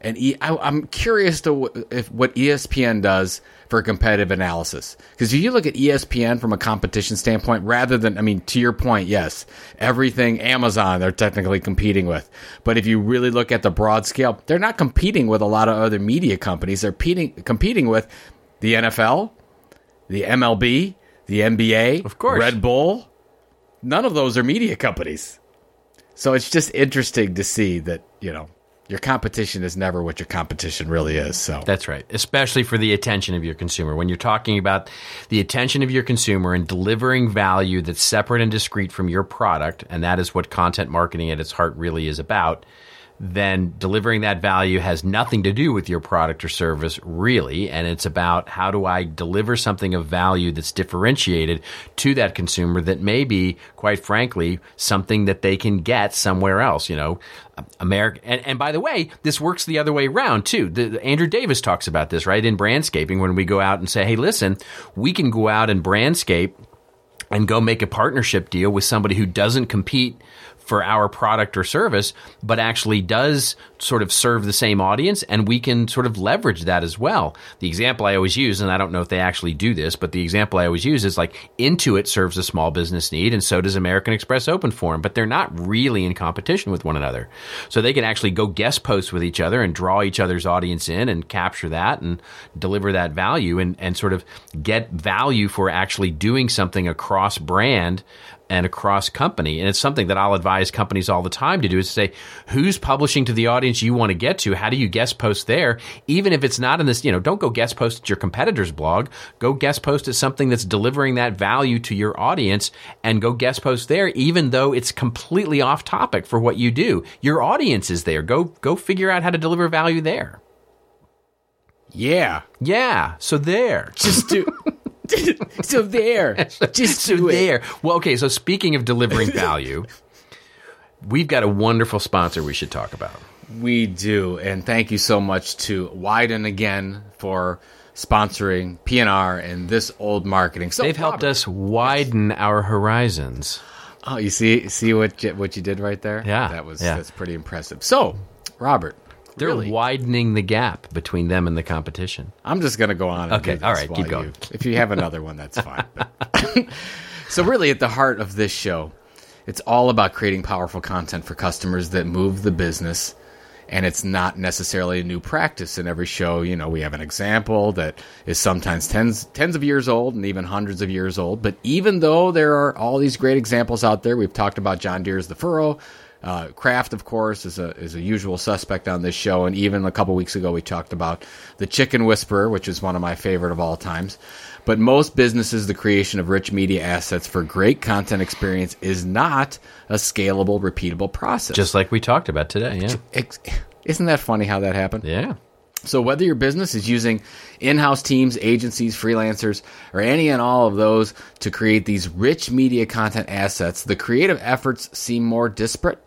and e, I'm curious to w- if what ESPN does for competitive analysis. Because if you look at ESPN from a competition standpoint, rather than, I mean, to your point, yes, everything Amazon they're technically competing with. But if you really look at the broad scale, they're not competing with a lot of other media companies. They're competing, competing with the NFL, the MLB, the NBA, Of course. Red Bull. None of those are media companies. So it's just interesting to see that, you know, your competition is never what your competition really is. So That's right. Especially for the attention of your consumer. When you're talking about the attention of your consumer and delivering value that's separate and discrete from your product, and that is what content marketing at its heart really is about, then delivering that value has nothing to do with your product or service, really. And it's about how do I deliver something of value that's differentiated to that consumer that may be, quite frankly, something that they can get somewhere else. You know, America. And, and by the way, this works the other way around too. The, the- Andrew Davis talks about this, right? In brandscaping, when we go out and say, hey, listen, we can go out and brandscape and go make a partnership deal with somebody who doesn't compete for our product or service, but actually does sort of serve the same audience, and we can sort of leverage that as well. The example I always use, and I don't know if they actually do this, but the example I always use is like Intuit serves a small business need, and so does American Express Open Forum, but they're not really in competition with one another. So they can actually go guest post with each other and draw each other's audience in and capture that and deliver that value and, and sort of get value for actually doing something across brand and across company. And it's something that I'll advise companies all the time to do is to say, who's publishing to the audience you want to get to? How do you guest post there? Even if it's not in this, you know, don't go guest post at your competitor's blog. Go guest post at something that's delivering that value to your audience and go guest post there, even though it's completely off topic for what you do. Your audience is there. Go, go figure out how to deliver value there. Yeah. Yeah. So there. Just do. *laughs* *laughs* so there. *laughs* Just so do it. there. Well, okay. So speaking of delivering *laughs* value, we've got a wonderful sponsor we should talk about. We do, and thank you so much to Widen again for sponsoring PNR and this old marketing. So They've helped Robert- us widen our horizons. Oh, you see, see what you, what you did right there? Yeah, that was yeah. that's pretty impressive. So, Robert, They're really, widening the gap between them and the competition. I'm just going to go on. And Okay, all right, keep going. you- if you have another one, that's fine. *laughs* *laughs* So, really, at the heart of this show, it's all about creating powerful content for customers that move the business. And it's not necessarily a new practice. In every show, you know, we have an example that is sometimes tens tens of years old and even hundreds of years old. But even though there are all these great examples out there, we've talked about John Deere's The Furrow. Uh, Kraft, of course, is a is a usual suspect on this show, and even a couple weeks ago we talked about the Chicken Whisperer, which is one of my favorite of all times. But most businesses, the creation of rich media assets for great content experience is not a scalable, repeatable process. Just like we talked about today. Yeah. Isn't that funny how that happened? Yeah. So whether your business is using in-house teams, agencies, freelancers, or any and all of those to create these rich media content assets, the creative efforts seem more disparate,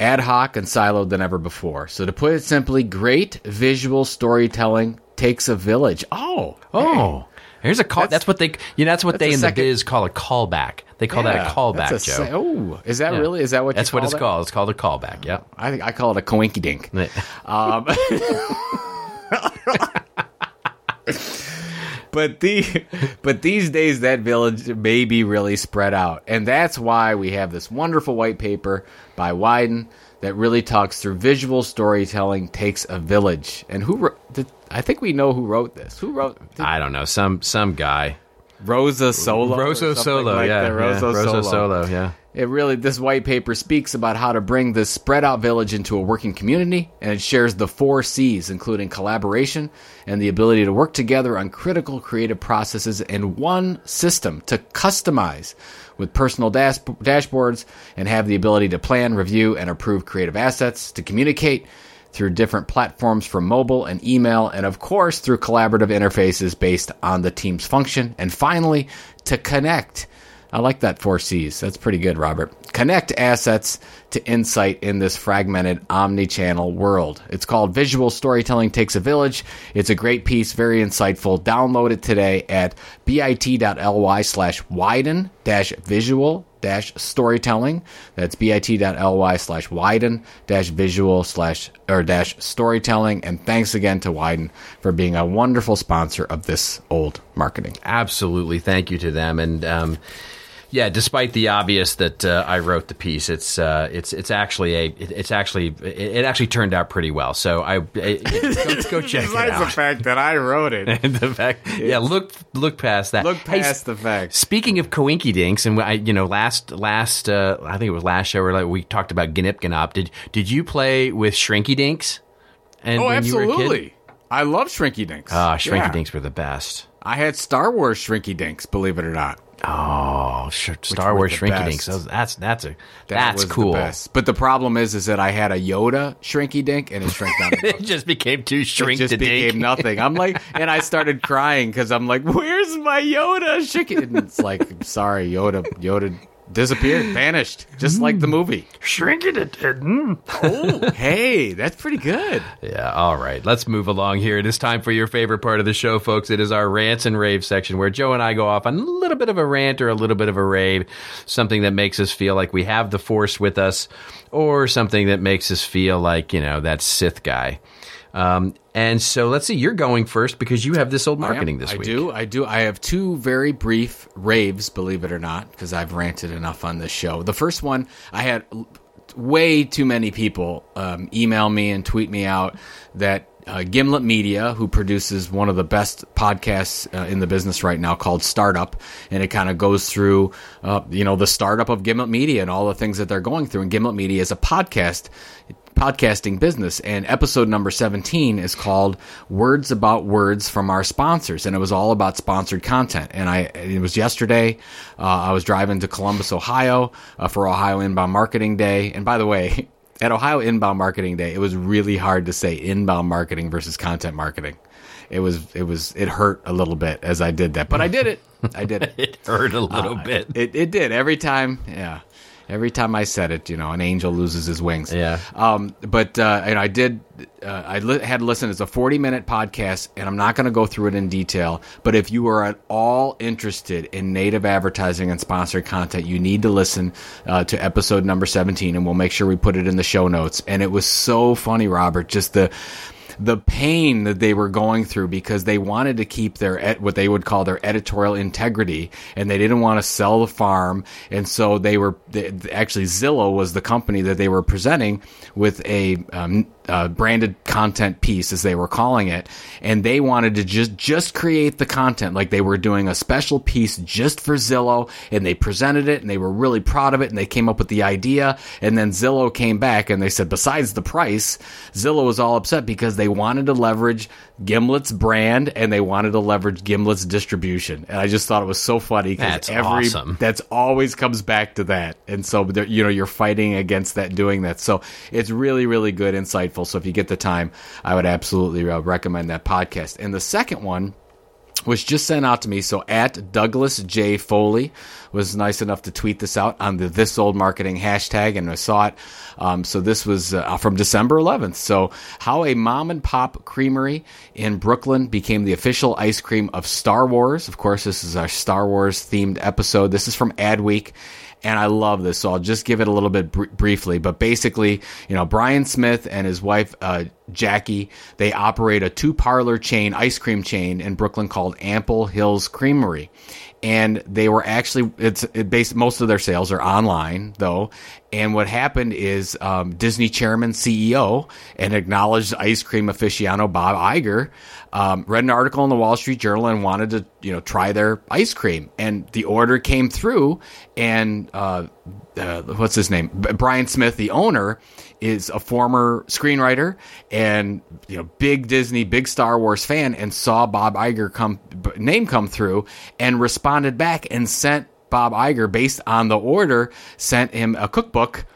ad hoc, and siloed than ever before. So to put it simply, great visual storytelling takes a village. Oh, Oh. Here's a call. That's, what they. You know, that's what that's they in second- the biz call a callback. They call that a callback, that's a Joe. sa- oh, is that Yeah. really? Is that what? That's what it's that? called. It's called a callback. Yeah. I think I call it a coinky dink. Um, *laughs* *laughs* but the but these days that village may be really spread out, and that's why we have this wonderful white paper by Widen that really talks through visual storytelling takes a village. And who wrote? Did, I think we know who wrote this. Who wrote? Did I don't know. Some some guy. Rosa Solo. Rosa Solo. like yeah. that. Rosa, yeah. Solo. Rosa Solo. Yeah. It really, this white paper speaks about how to bring this spread out village into a working community, and it shares the four C's, including collaboration and the ability to work together on critical creative processes in one system to customize with personal dash- dashboards and have the ability to plan, review, and approve creative assets, to communicate through different platforms from mobile and email, and of course through collaborative interfaces based on the team's function, and finally, to connect. I like that four C's. That's pretty good, Robert. Connect assets to insight in this fragmented omni-channel world. It's called Visual Storytelling Takes a Village. It's a great piece, very insightful. Download it today at bit.ly slash widen dash visual dash storytelling. That's bit.ly slash widen dash visual slash or dash storytelling. And thanks again to Widen for being a wonderful sponsor of this old marketing. Absolutely. Thank you to them. And um, yeah, despite the obvious that uh, I wrote the piece, it's uh, it's it's actually a it, it's actually it, it actually turned out pretty well. So I, go, go *laughs* check it out. the fact that I wrote it. *laughs* And the fact, yeah, look look past that. Look Hey, past the fact. Speaking of coinky dinks, and I, you know, last last uh, I think it was last show where like, we talked about Gnip Gnop. Did did you play with Shrinky Dinks? And Oh, when you were a kid? absolutely. I love Shrinky Dinks. Ah, Shrinky Yeah. Dinks were the best. I had Star Wars Shrinky Dinks, believe it or not. Oh, sh- Star Wars the Shrinky Dinks. That's that's a That that's was the cool. best. But the problem is, is that I had a Yoda Shrinky Dink, and it shrank down. *laughs* it just became too it just became dink. nothing. I'm like, and I started crying because I'm like, "Where's my Yoda Shrinky?" And it's like, sorry, Yoda, Yoda disappeared, vanished, just like the movie. Shrinking it. Mm. Oh, hey, that's pretty good. Yeah, all right. Let's move along here. It is time for your favorite part of the show, folks. It is our rants and rave section where Joe and I go off on a little bit of a rant or a little bit of a rave, something that makes us feel like we have the force with us, or something that makes us feel like, you know, that Sith guy. Um, and so let's see, you're going first because you have this old marketing this I week. I do. I do. I have two very brief raves, believe it or not, because I've ranted enough on this show. The first one, I had way too many people um, email me and tweet me out that uh, Gimlet Media, who produces one of the best podcasts uh, in the business right now called Startup, and it kind of goes through, uh, you know, the startup of Gimlet Media and all the things that they're going through. And Gimlet Media is a podcast podcasting business. And episode number 17 is called Words About Words from Our Sponsors. And it was all about sponsored content. And I, it was yesterday. Uh, I was driving to Columbus, Ohio uh, for Ohio Inbound Marketing Day. And by the way, *laughs* at Ohio Inbound Marketing Day, it was really hard to say inbound marketing versus content marketing. It was, it was, it hurt a little bit as I did that, but I did it. I did it. *laughs* It hurt a little uh, bit. It, it did every time. Yeah. Every time I said it, you know, an angel loses his wings. Yeah. Um, but uh, and I did. Uh, I li- had to listen. It's a forty-minute podcast, and I'm not going to go through it in detail. But if you are at all interested in native advertising and sponsored content, you need to listen uh, to episode number seventeen, and we'll make sure we put it in the show notes. And it was so funny, Robert. Just the the pain that they were going through because they wanted to keep their what they would call their editorial integrity and they didn't want to sell the farm. And so they were they, actually Zillow was the company that they were presenting with a um, uh, branded content piece as they were calling it and they wanted to just just create the content. Like they were doing a special piece just for Zillow and they presented it and they were really proud of it and they came up with the idea and then Zillow came back and they said besides the price Zillow was all upset because they wanted to leverage Gimlet's brand and they wanted to leverage Gimlet's distribution. And I just thought it was so funny because That's every awesome. that's always comes back to that. And so you know you're fighting against that doing that. So it's really really good insightful. So if you get the time i would absolutely uh, recommend that podcast. And the second one was just sent out to me. So at Douglas J Foley was nice enough to tweet this out on the This Old Marketing hashtag, and I saw it. Um, so this was uh, from December 11th. So how a mom and pop creamery in Brooklyn became the official ice cream of Star Wars. Of course, this is our Star Wars themed episode. This is from Adweek and I love this. So I'll just give it a little bit br- briefly. But basically, you know, Brian Smith and his wife uh, Jackie they operate a two parlor chain ice cream chain in Brooklyn called Ample Hills Creamery. And they were actually it's it based most of their sales are online though. And what happened is um, Disney chairman CEO and acknowledged ice cream aficionado Bob Iger um, read an article in the Wall Street Journal and wanted to you know try their ice cream. And the order came through, and uh, uh, what's his name? Brian Smith, the owner, is a former screenwriter and you know big Disney, big Star Wars fan, and saw Bob Iger come name come through and responded back and sent Bob Iger based on the order sent him a cookbook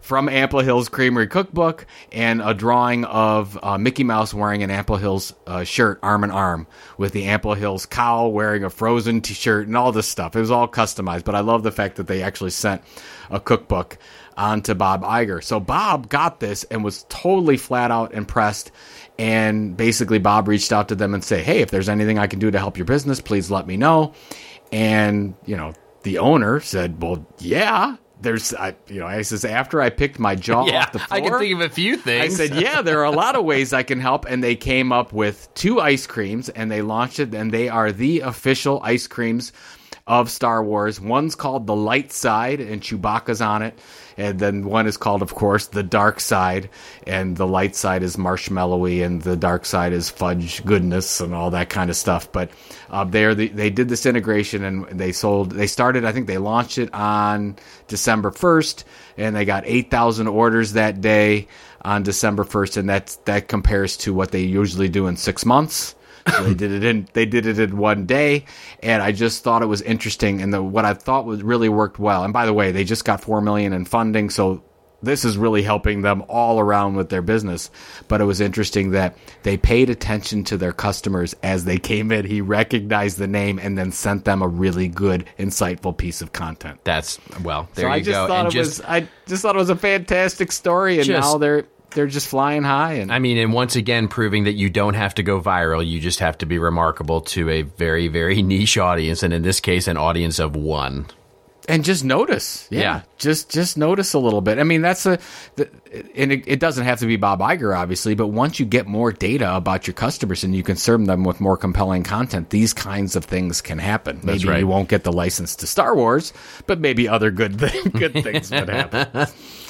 from Ample Hills Creamery Cookbook and a drawing of uh, Mickey Mouse wearing an Ample Hills uh, shirt, arm in arm, with the Ample Hills cow wearing a Frozen t-shirt and all this stuff. It was all customized, but I love the fact that they actually sent a cookbook onto Bob Iger. So Bob got this and was totally flat out impressed. And basically, Bob reached out to them and say, "Hey, if there's anything I can do to help your business, please let me know." And you know, the owner said, "Well, yeah." There's, I, you know, I says after I picked my jaw *laughs* yeah, off the floor, I can think of a few things. I said, yeah, there are a lot of ways I can help. And they came up with two ice creams and they launched it. And they are the official ice creams of Star Wars. One's called The Light Side and Chewbacca's on it. And then one is called, of course, The Dark Side. And the light side is marshmallowy and the dark side is fudge goodness and all that kind of stuff. But uh, they're the, they did this integration and they sold, they started, I think they launched it on December 1st and they got 8,000 orders that day on December 1st. And that's, that compares to what they usually do in six months. So they did it in they did it in one day, and I just thought it was interesting. And the what I thought was really worked well. And by the way, they just got four million in funding, so this is really helping them all around with their business. But it was interesting that they paid attention to their customers as they came in. He recognized the name and then sent them a really good, insightful piece of content. That's well, there so you I just go. thought And it just- was I just thought it was a fantastic story, and Just- now they're they're just flying high and I mean, and once again, proving that you don't have to go viral. You just have to be remarkable to a very, very *laughs* niche audience, and in this case, an audience of one. and just notice. Yeah, Yeah. just just notice a little bit. I mean, that's a, the, and it, it doesn't have to be Bob Iger, obviously, but once you get more data about your customers and you can serve them with more compelling content, these kinds of things can happen. Maybe right. you won't get the license to Star Wars, but maybe other good th- *laughs* good things would happen. *laughs*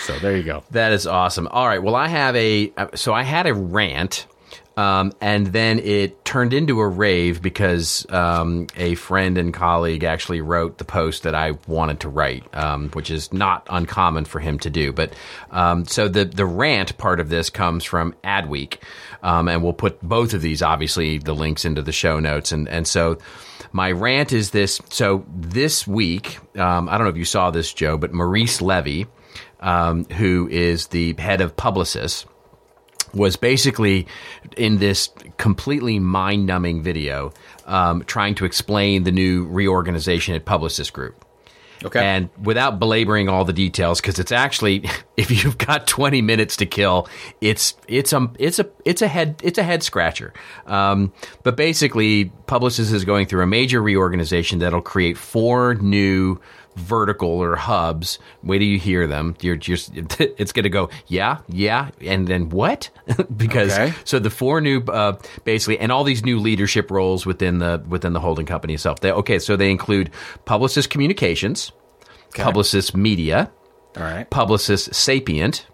So there you go. That is awesome. All right. Well, I have a so I had a rant, um, and then it turned into a rave because um, a friend and colleague actually wrote the post that I wanted to write, um, which is not uncommon for him to do. But um, so the the rant part of this comes from Adweek, um, and we'll put both of these obviously the links into the show notes, and and so. My rant is this. So this week, um, I don't know if you saw this, Joe, but Maurice Levy, um, who is the head of Publicis, was basically in this completely mind numbing video um, trying to explain the new reorganization at Publicis Group. Okay. And without belaboring all the details, because it's actually, *laughs* if you've got 20 minutes to kill, it's it's a it's a it's a head it's a head scratcher. Um, but basically, Publicis is going through a major reorganization that'll create four new vertical or hubs. Wait till you hear them. You're just *laughs* it's going to go yeah yeah and then what *laughs* because Okay. so the four new uh, basically and all these new leadership roles within the within the holding company itself. They, okay, so they include Publicis Communications, Publicis Media, All right. Publicis Sapient,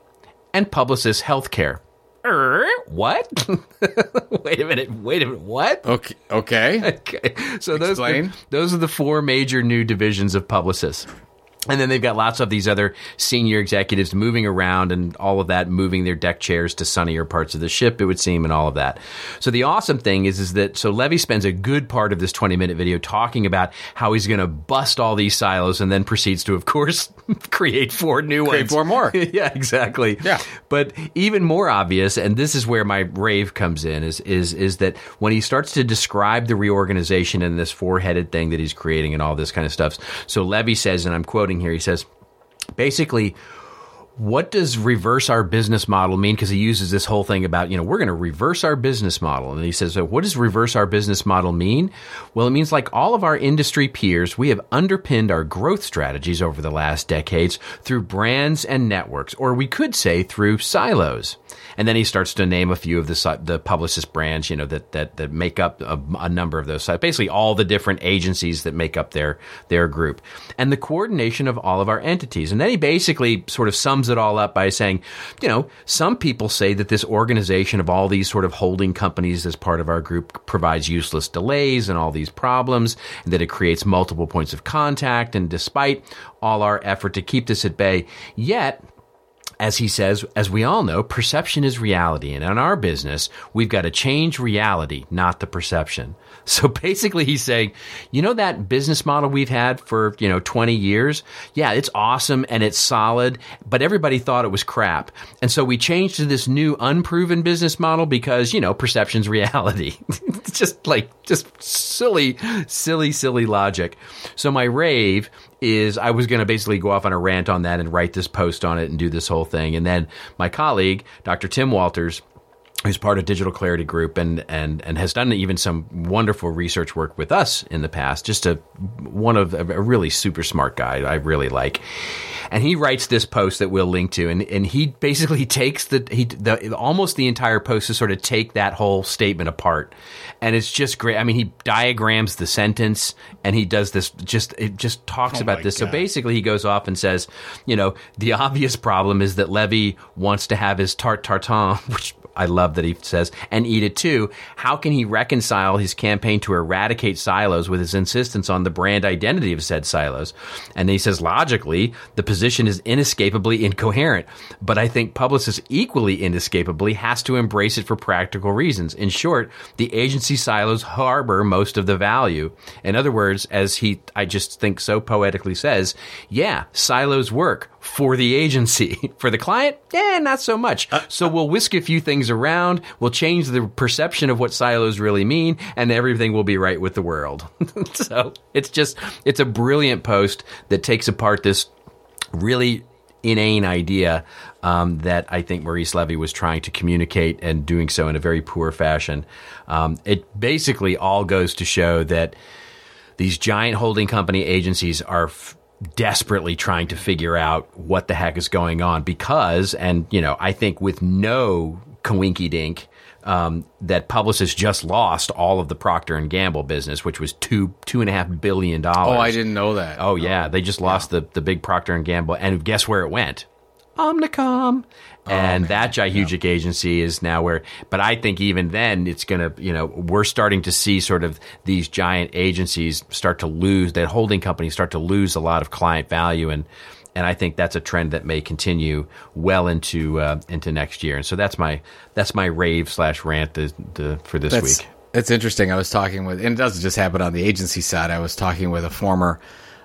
and Publicis Healthcare. Er, what? *laughs* wait a minute. Wait a minute. What? Okay. Okay. *laughs* Okay. So those Explain. those are the four major new divisions of Publicis. And then they've got lots of these other senior executives moving around and all of that, moving their deck chairs to sunnier parts of the ship, it would seem, and all of that. So the awesome thing is, is that so Levy spends a good part of this 20 minute video talking about how he's going to bust all these silos and then proceeds to, of course, *laughs* create four new Create ones. four more. *laughs* yeah, exactly. Yeah. But even more obvious, and this is where my rave comes in, is is is that when he starts to describe the reorganization and this four headed thing that he's creating and all this kind of stuff. So Levy says, and I'm quoting here, he says, basically. What does reverse our business model mean? Because he uses this whole thing about, you know, we're going to reverse our business model. And he says, so what does reverse our business model mean? Well, it means like all of our industry peers, we have underpinned our growth strategies over the last decades through brands and networks, or we could say through silos. And then he starts to name a few of the the Publicis brands, you know, that that that make up a, a number of those sites. Basically, all the different agencies that make up their their group, and the coordination of all of our entities. And then he basically sort of sums it all up by saying, you know, some people say that this organization of all these sort of holding companies as part of our group provides useless delays and all these problems, and that it creates multiple points of contact. And despite all our effort to keep this at bay, yet as he says, as we all know, perception is reality. And in our business, we've got to change reality, not the perception. *laughs* So basically, he's saying, you know, that business model we've had for, you know, 20 years? Yeah, it's awesome and it's solid, but everybody thought it was crap. And so we changed to this new unproven business model because, you know, perception's *laughs* reality. it's *laughs* just like, just silly, silly, silly logic. So my rave is I was going to basically go off on a rant on that and write this post on it and do this whole thing. And then my colleague, Dr. Tim Walters, who's part of Digital Clarity Group and and and has done even some wonderful research work with us in the past. Just a one of a, really super smart guy I really like. And he writes this post that we'll link to, and, and he basically *laughs* takes the he the almost the entire post to sort of take that whole statement apart, and it's just great. I mean, he diagrams the sentence, and he does this just it just talks Oh about this. So basically, he goes off and says, you know, the obvious problem is that Levy wants to have his tart tatin, *laughs* which I love that he says, and eat it too. How can he reconcile his campaign to eradicate silos with his insistence on the brand identity of said silos? And he says, logically, the position is inescapably incoherent, but I think Publicis equally inescapably has to embrace it for practical reasons. In short, the agency silos harbor most of the value. In other words, as he, I just think so poetically says, yeah, silos work for the agency. *laughs* for the client, yeah, not so much. Uh, so we'll whisk a few things around, we'll change the perception of what silos really mean, and everything will be right with the world. *laughs* so it's just, it's a brilliant post that takes apart this really inane idea um, that I think Maurice Levy was trying to communicate and doing so in a very poor fashion. Um, it basically all goes to show that these giant holding company agencies are f- desperately trying to figure out what the heck is going on because, and you know, I think with no coinky dink. Um, that Publicis just lost all of the Procter and Gamble business, which was two two and a half billion dollars. Oh, I didn't know that. Oh yeah, they just lost the the big Procter and Gamble, and guess where it went? Omnicom. And man. that Gihugic agency is now where, but I think even then it's going to, you know, we're starting to see sort of these giant agencies start to lose, that holding companies start to lose a lot of client value. And, and I think that's a trend that may continue well into, uh, into next year. And so that's my, that's my rave slash rant the, the, for this That's week. it's interesting. I was talking with, and it doesn't just happen on the agency side. I was talking with a former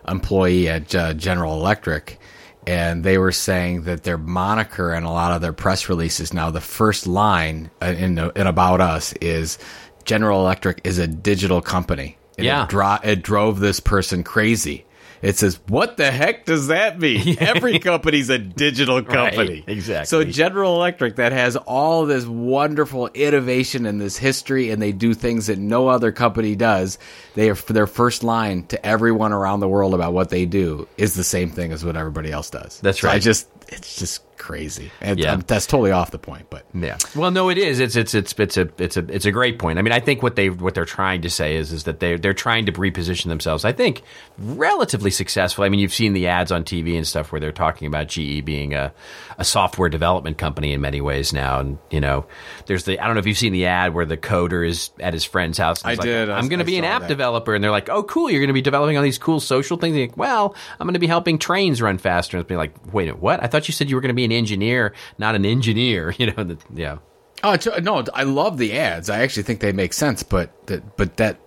employee at uh, General Electric, and they were saying that their moniker and a lot of their press releases now, the first line uh, in in about us is General Electric is a digital company. And Yeah. it, dro- it drove this person crazy. It says, "What the heck does that mean? *laughs* Every company's a digital company, exactly. So General Electric that has all this wonderful innovation and this history, and they do things that no other company does. They are their first line to everyone around the world about what they do is the same thing as what everybody else does. That's So I just it's just crazy, and Yeah. um, that's totally off the point. But Yeah. Well, no, it is. It's it's it's it's a it's a it's a great point. I mean, I think what they what they're trying to say is is that they they're trying to reposition themselves. I think relatively successful. I mean, you've seen the ads on TV and stuff where they're talking about GE being a a software development company in many ways now. And you know, there's the I don't know if you've seen the ad where the coder is at his friend's house. and I like, did. I'm going to be an app that. developer, and they're like, "Oh, cool! You're going to be developing all these cool social things." And like, well, I'm going to be helping trains run faster. And it's be like, wait, what? I thought you said you were going to be an engineer, not an engineer. *laughs* You know, that, yeah. Oh no, I love the ads. I actually think they make sense, but that but that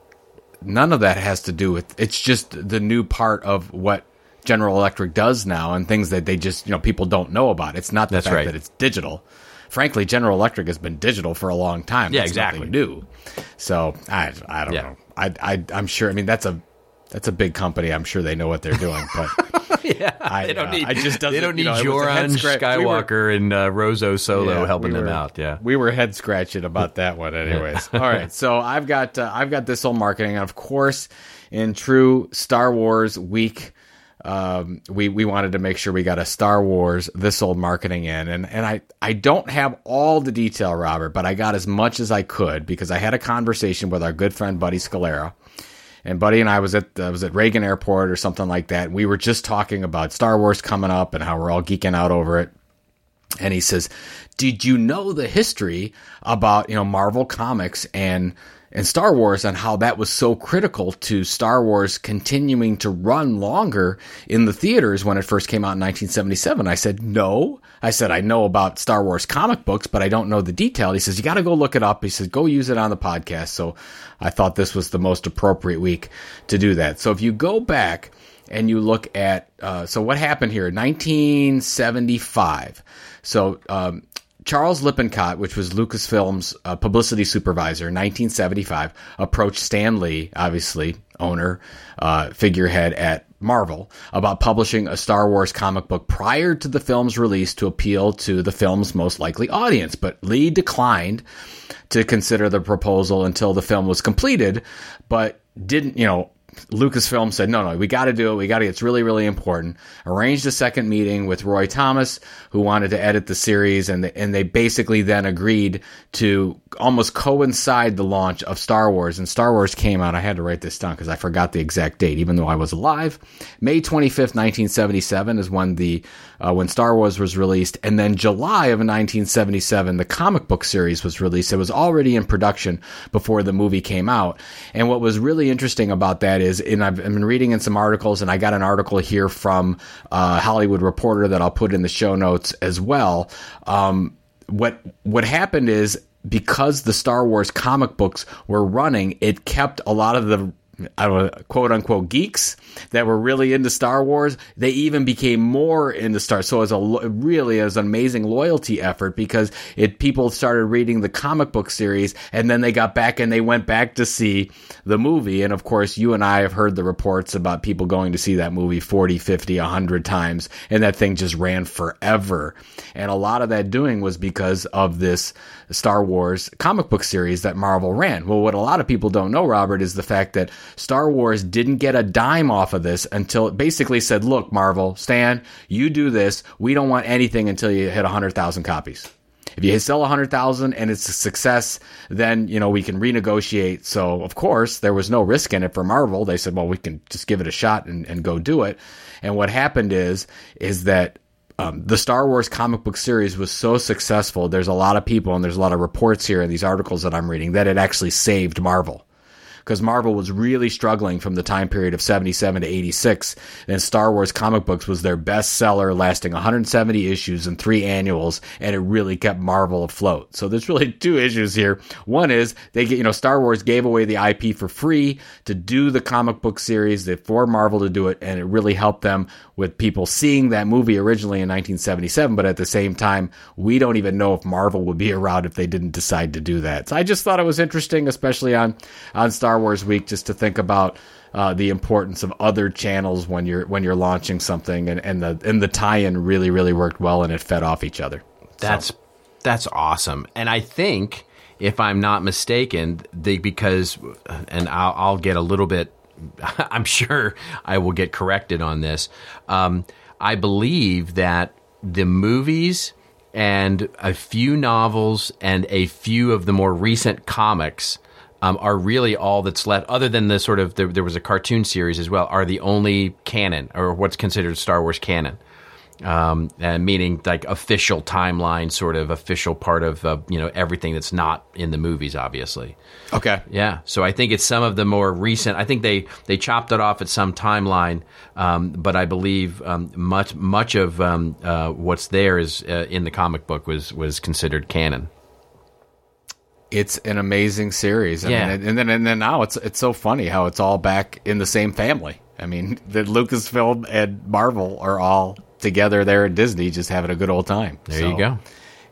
none of that has to do with. It's just the new part of what General Electric does now, and things that they just you know people don't know about. It's not the That's fact right. that it's digital. Frankly, General Electric has been digital for a long time. Yeah, That's exactly. new. So I I don't Yeah. know. I I I'm sure. I mean that's a that's a big company. I'm sure they know what they're doing, but. *laughs* Yeah, I, they don't uh, need. I just they don't you need know, was a Joran scratch. We were- Skywalker and uh, Roso Solo Yeah, helping we them out. Yeah, we were head scratching about that one, *laughs* anyways. *laughs* All right, so I've got uh, I've got this old marketing, and of course, in true Star Wars week, um, we we wanted to make sure we got a Star Wars this old marketing in, and and I I don't have all the detail, Robert, but I got as much as I could because I had a conversation with our good friend Buddy Scalera and Buddy and I was at uh, was at Reagan Airport or something like that. We were just talking about Star Wars coming up and how we're all geeking out over it. And he says, "Did you know the history about you know Marvel Comics and and Star Wars and how that was so critical to Star Wars continuing to run longer in the theaters when it first came out in 1977?" I said, "No." I said, "I know about Star Wars comic books, but I don't know the detail." He says, "You got to go look it up." He says, "Go use it on the podcast." So I thought this was the most appropriate week to do that. So if you go back and you look at uh, so what happened here 1975 so um, charles lippincott which was lucasfilm's uh, publicity supervisor in 1975 approached stan lee obviously owner uh, figurehead at marvel about publishing a star wars comic book prior to the film's release to appeal to the film's most likely audience. But lee declined to consider the proposal until the film was completed, but didn't, you know, Lucasfilm said, no, no, we got to do it. We got to, it's really, really important. Arranged a second meeting with Roy Thomas, who wanted to edit the series, and, the, and they basically then agreed to almost coincide the launch of Star Wars. And Star Wars came out, I had to write this down because I forgot the exact date, even though I was alive. May 25th, 1977 is when the uh, when Star Wars was released, and then July of 1977, the comic book series was released. It was already in production before the movie came out. And what was really interesting about that is, and I've, I've been reading in some articles, and I got an article here from uh, Hollywood Reporter that I'll put in the show notes as well. Um, what what happened is because the Star Wars comic books were running, it kept a lot of the I don't quote unquote geeks that were really into Star Wars. They even became more into Star. So it was a really as an amazing loyalty effort because it people started reading the comic book series and then they got back and they went back to see the movie. And of course, you and I have heard the reports about people going to see that movie 40, 50, 100 times and that thing just ran forever. And a lot of that doing was because of this Star Wars comic book series that Marvel ran. Well, what a lot of people don't know, Robert, is the fact that Star Wars didn't get a dime off of this until it basically said, look, Marvel, Stan, you do this. We don't want anything until you hit 100,000 copies. If you sell 100,000 and it's a success, then, you know, we can renegotiate. So, of course, there was no risk in it for Marvel. They said, well, we can just give it a shot and, and go do it. And what happened is, is that um, the Star Wars comic book series was so successful. There's a lot of people and there's a lot of reports here in these articles that I'm reading that it actually saved Marvel because Marvel was really struggling from the time period of 77 to 86. And Star Wars comic books was their best seller, lasting 170 issues and three annuals, and it really kept Marvel afloat. So there's really *laughs* two issues here. One is they get, you know, Star Wars gave away the IP for free to do the comic book series for Marvel to do it, and it really helped them with people seeing that movie originally in 1977. But at the same time, we don't even know if Marvel would be *laughs* around if they didn't decide to do that. So I just thought it was interesting, especially on on Star Star Wars week just to think about uh, the importance of other channels when you're when you're launching something, and, and the and the tie-in really really worked well, and it fed off each other. That's so. that's awesome, and I think if I'm not mistaken, they because and I'll, I'll get a little bit. *laughs* I'm sure I will get corrected on this. Um, I believe that the movies and a few novels and a few of the more recent comics um, are really all that's left, other than the sort of the, there was a cartoon series as well, are the only canon or what's considered Star Wars canon. Um, and meaning like official timeline, sort of official part of uh, you know everything that's not in the movies, obviously. Okay. Yeah. So I think it's some of the more recent. I think they they chopped it off at some timeline, um, but I believe um, much much of um, uh, what's there is uh, in the comic book was was considered canon it's an amazing series. I yeah. Mean, and then and then now it's it's so funny how it's all back in the same family. I mean, *laughs* the Lucasfilm and Marvel are all together there at Disney, just having a good old time. There so, you go.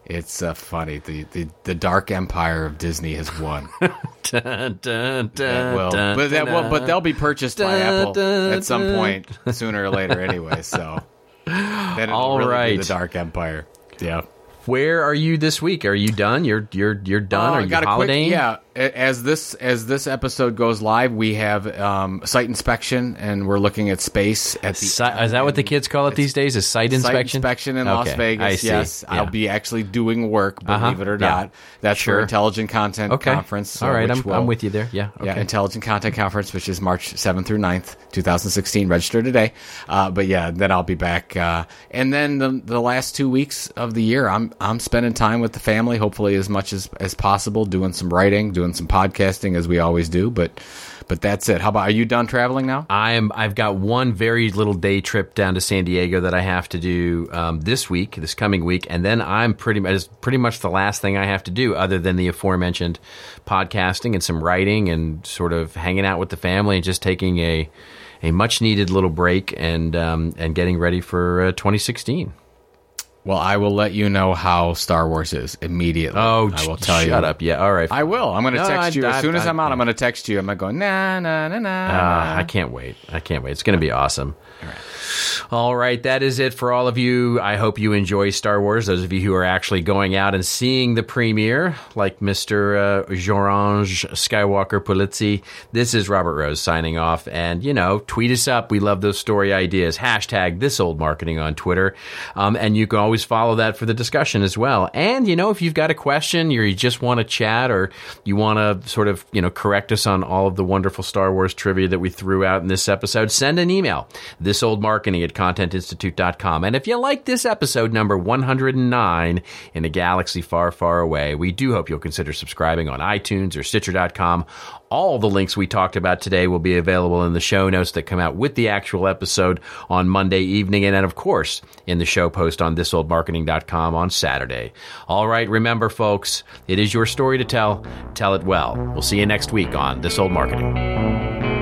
It's uh, funny. The, the the dark empire of Disney has won. *laughs* dun, dun, dun, well, but that will, but they'll be purchased by Apple at some point *laughs* sooner or later anyway. So then it'll all really right. the dark empire. Yeah. Where are you this week? Are you done? You're you're you're done. Uh, are you holidaying? yeah. As this as this episode goes live, we have um, site inspection, and we're looking at space at the. Si- is that what the kids call it these days? Is site inspection? Site inspection in okay. Las Vegas. Yes, yeah. I'll be actually doing work. Believe uh-huh. it or yeah. not, that's sure. for Intelligent Content okay. Conference. All right, I'm, will, I'm with you there. Yeah, okay. yeah. Intelligent Content Conference, which is March 7th through 9th, 2016. Register today. Uh, but yeah, then I'll be back, uh, and then the the last two weeks of the year, I'm I'm spending time with the family, hopefully as much as as possible, doing some writing, doing some podcasting as we always do. But but that's it. How about are you done traveling now? I am. I've got one very little day trip down to San Diego that I have to do um, this week, this coming week, and then I'm pretty much pretty much the last thing I have to do, other than the aforementioned podcasting and some writing and sort of hanging out with the family and just taking a a much needed little break and um, and getting ready for uh, 2016. Well, I will let you know how Star Wars is immediately. Oh, I will tell shut you. Shut up! Yeah, all right. I will. I'm going to No, text I- you as I- soon as I- I'm out. I'm going to text you. I'm going to go nah nah nah nah. Ah, I can't wait. I can't wait. It's going to be awesome. All right, that is it for all of you. I hope you enjoy Star Wars. Those of you who are actually going out and seeing the premiere, like Mr. Uh, Jorange Skywalker Pulizzi. This is Robert Rose signing off. And, you know, tweet us up. We love those story ideas. Hashtag this old marketing on Twitter. Um, and you can always follow that for the discussion as well. And, you know, if you've got a question or you just want to chat or you want to sort of, you know, correct us on all of the wonderful Star Wars trivia that we threw out in this episode, send an email. This old marketing marketing at contentinstitute.com. And if you like this episode number 109 in a galaxy far, far away, we do hope you'll consider subscribing on iTunes or Stitcher.com. All the links we talked about today will be available in the show notes that come out with the actual episode on Monday evening, and then, of course, in the show post on thisoldmarketing.com on Saturday. All right, remember, folks, it is your story to tell. Tell it well. We'll see you next week on This Old Marketing.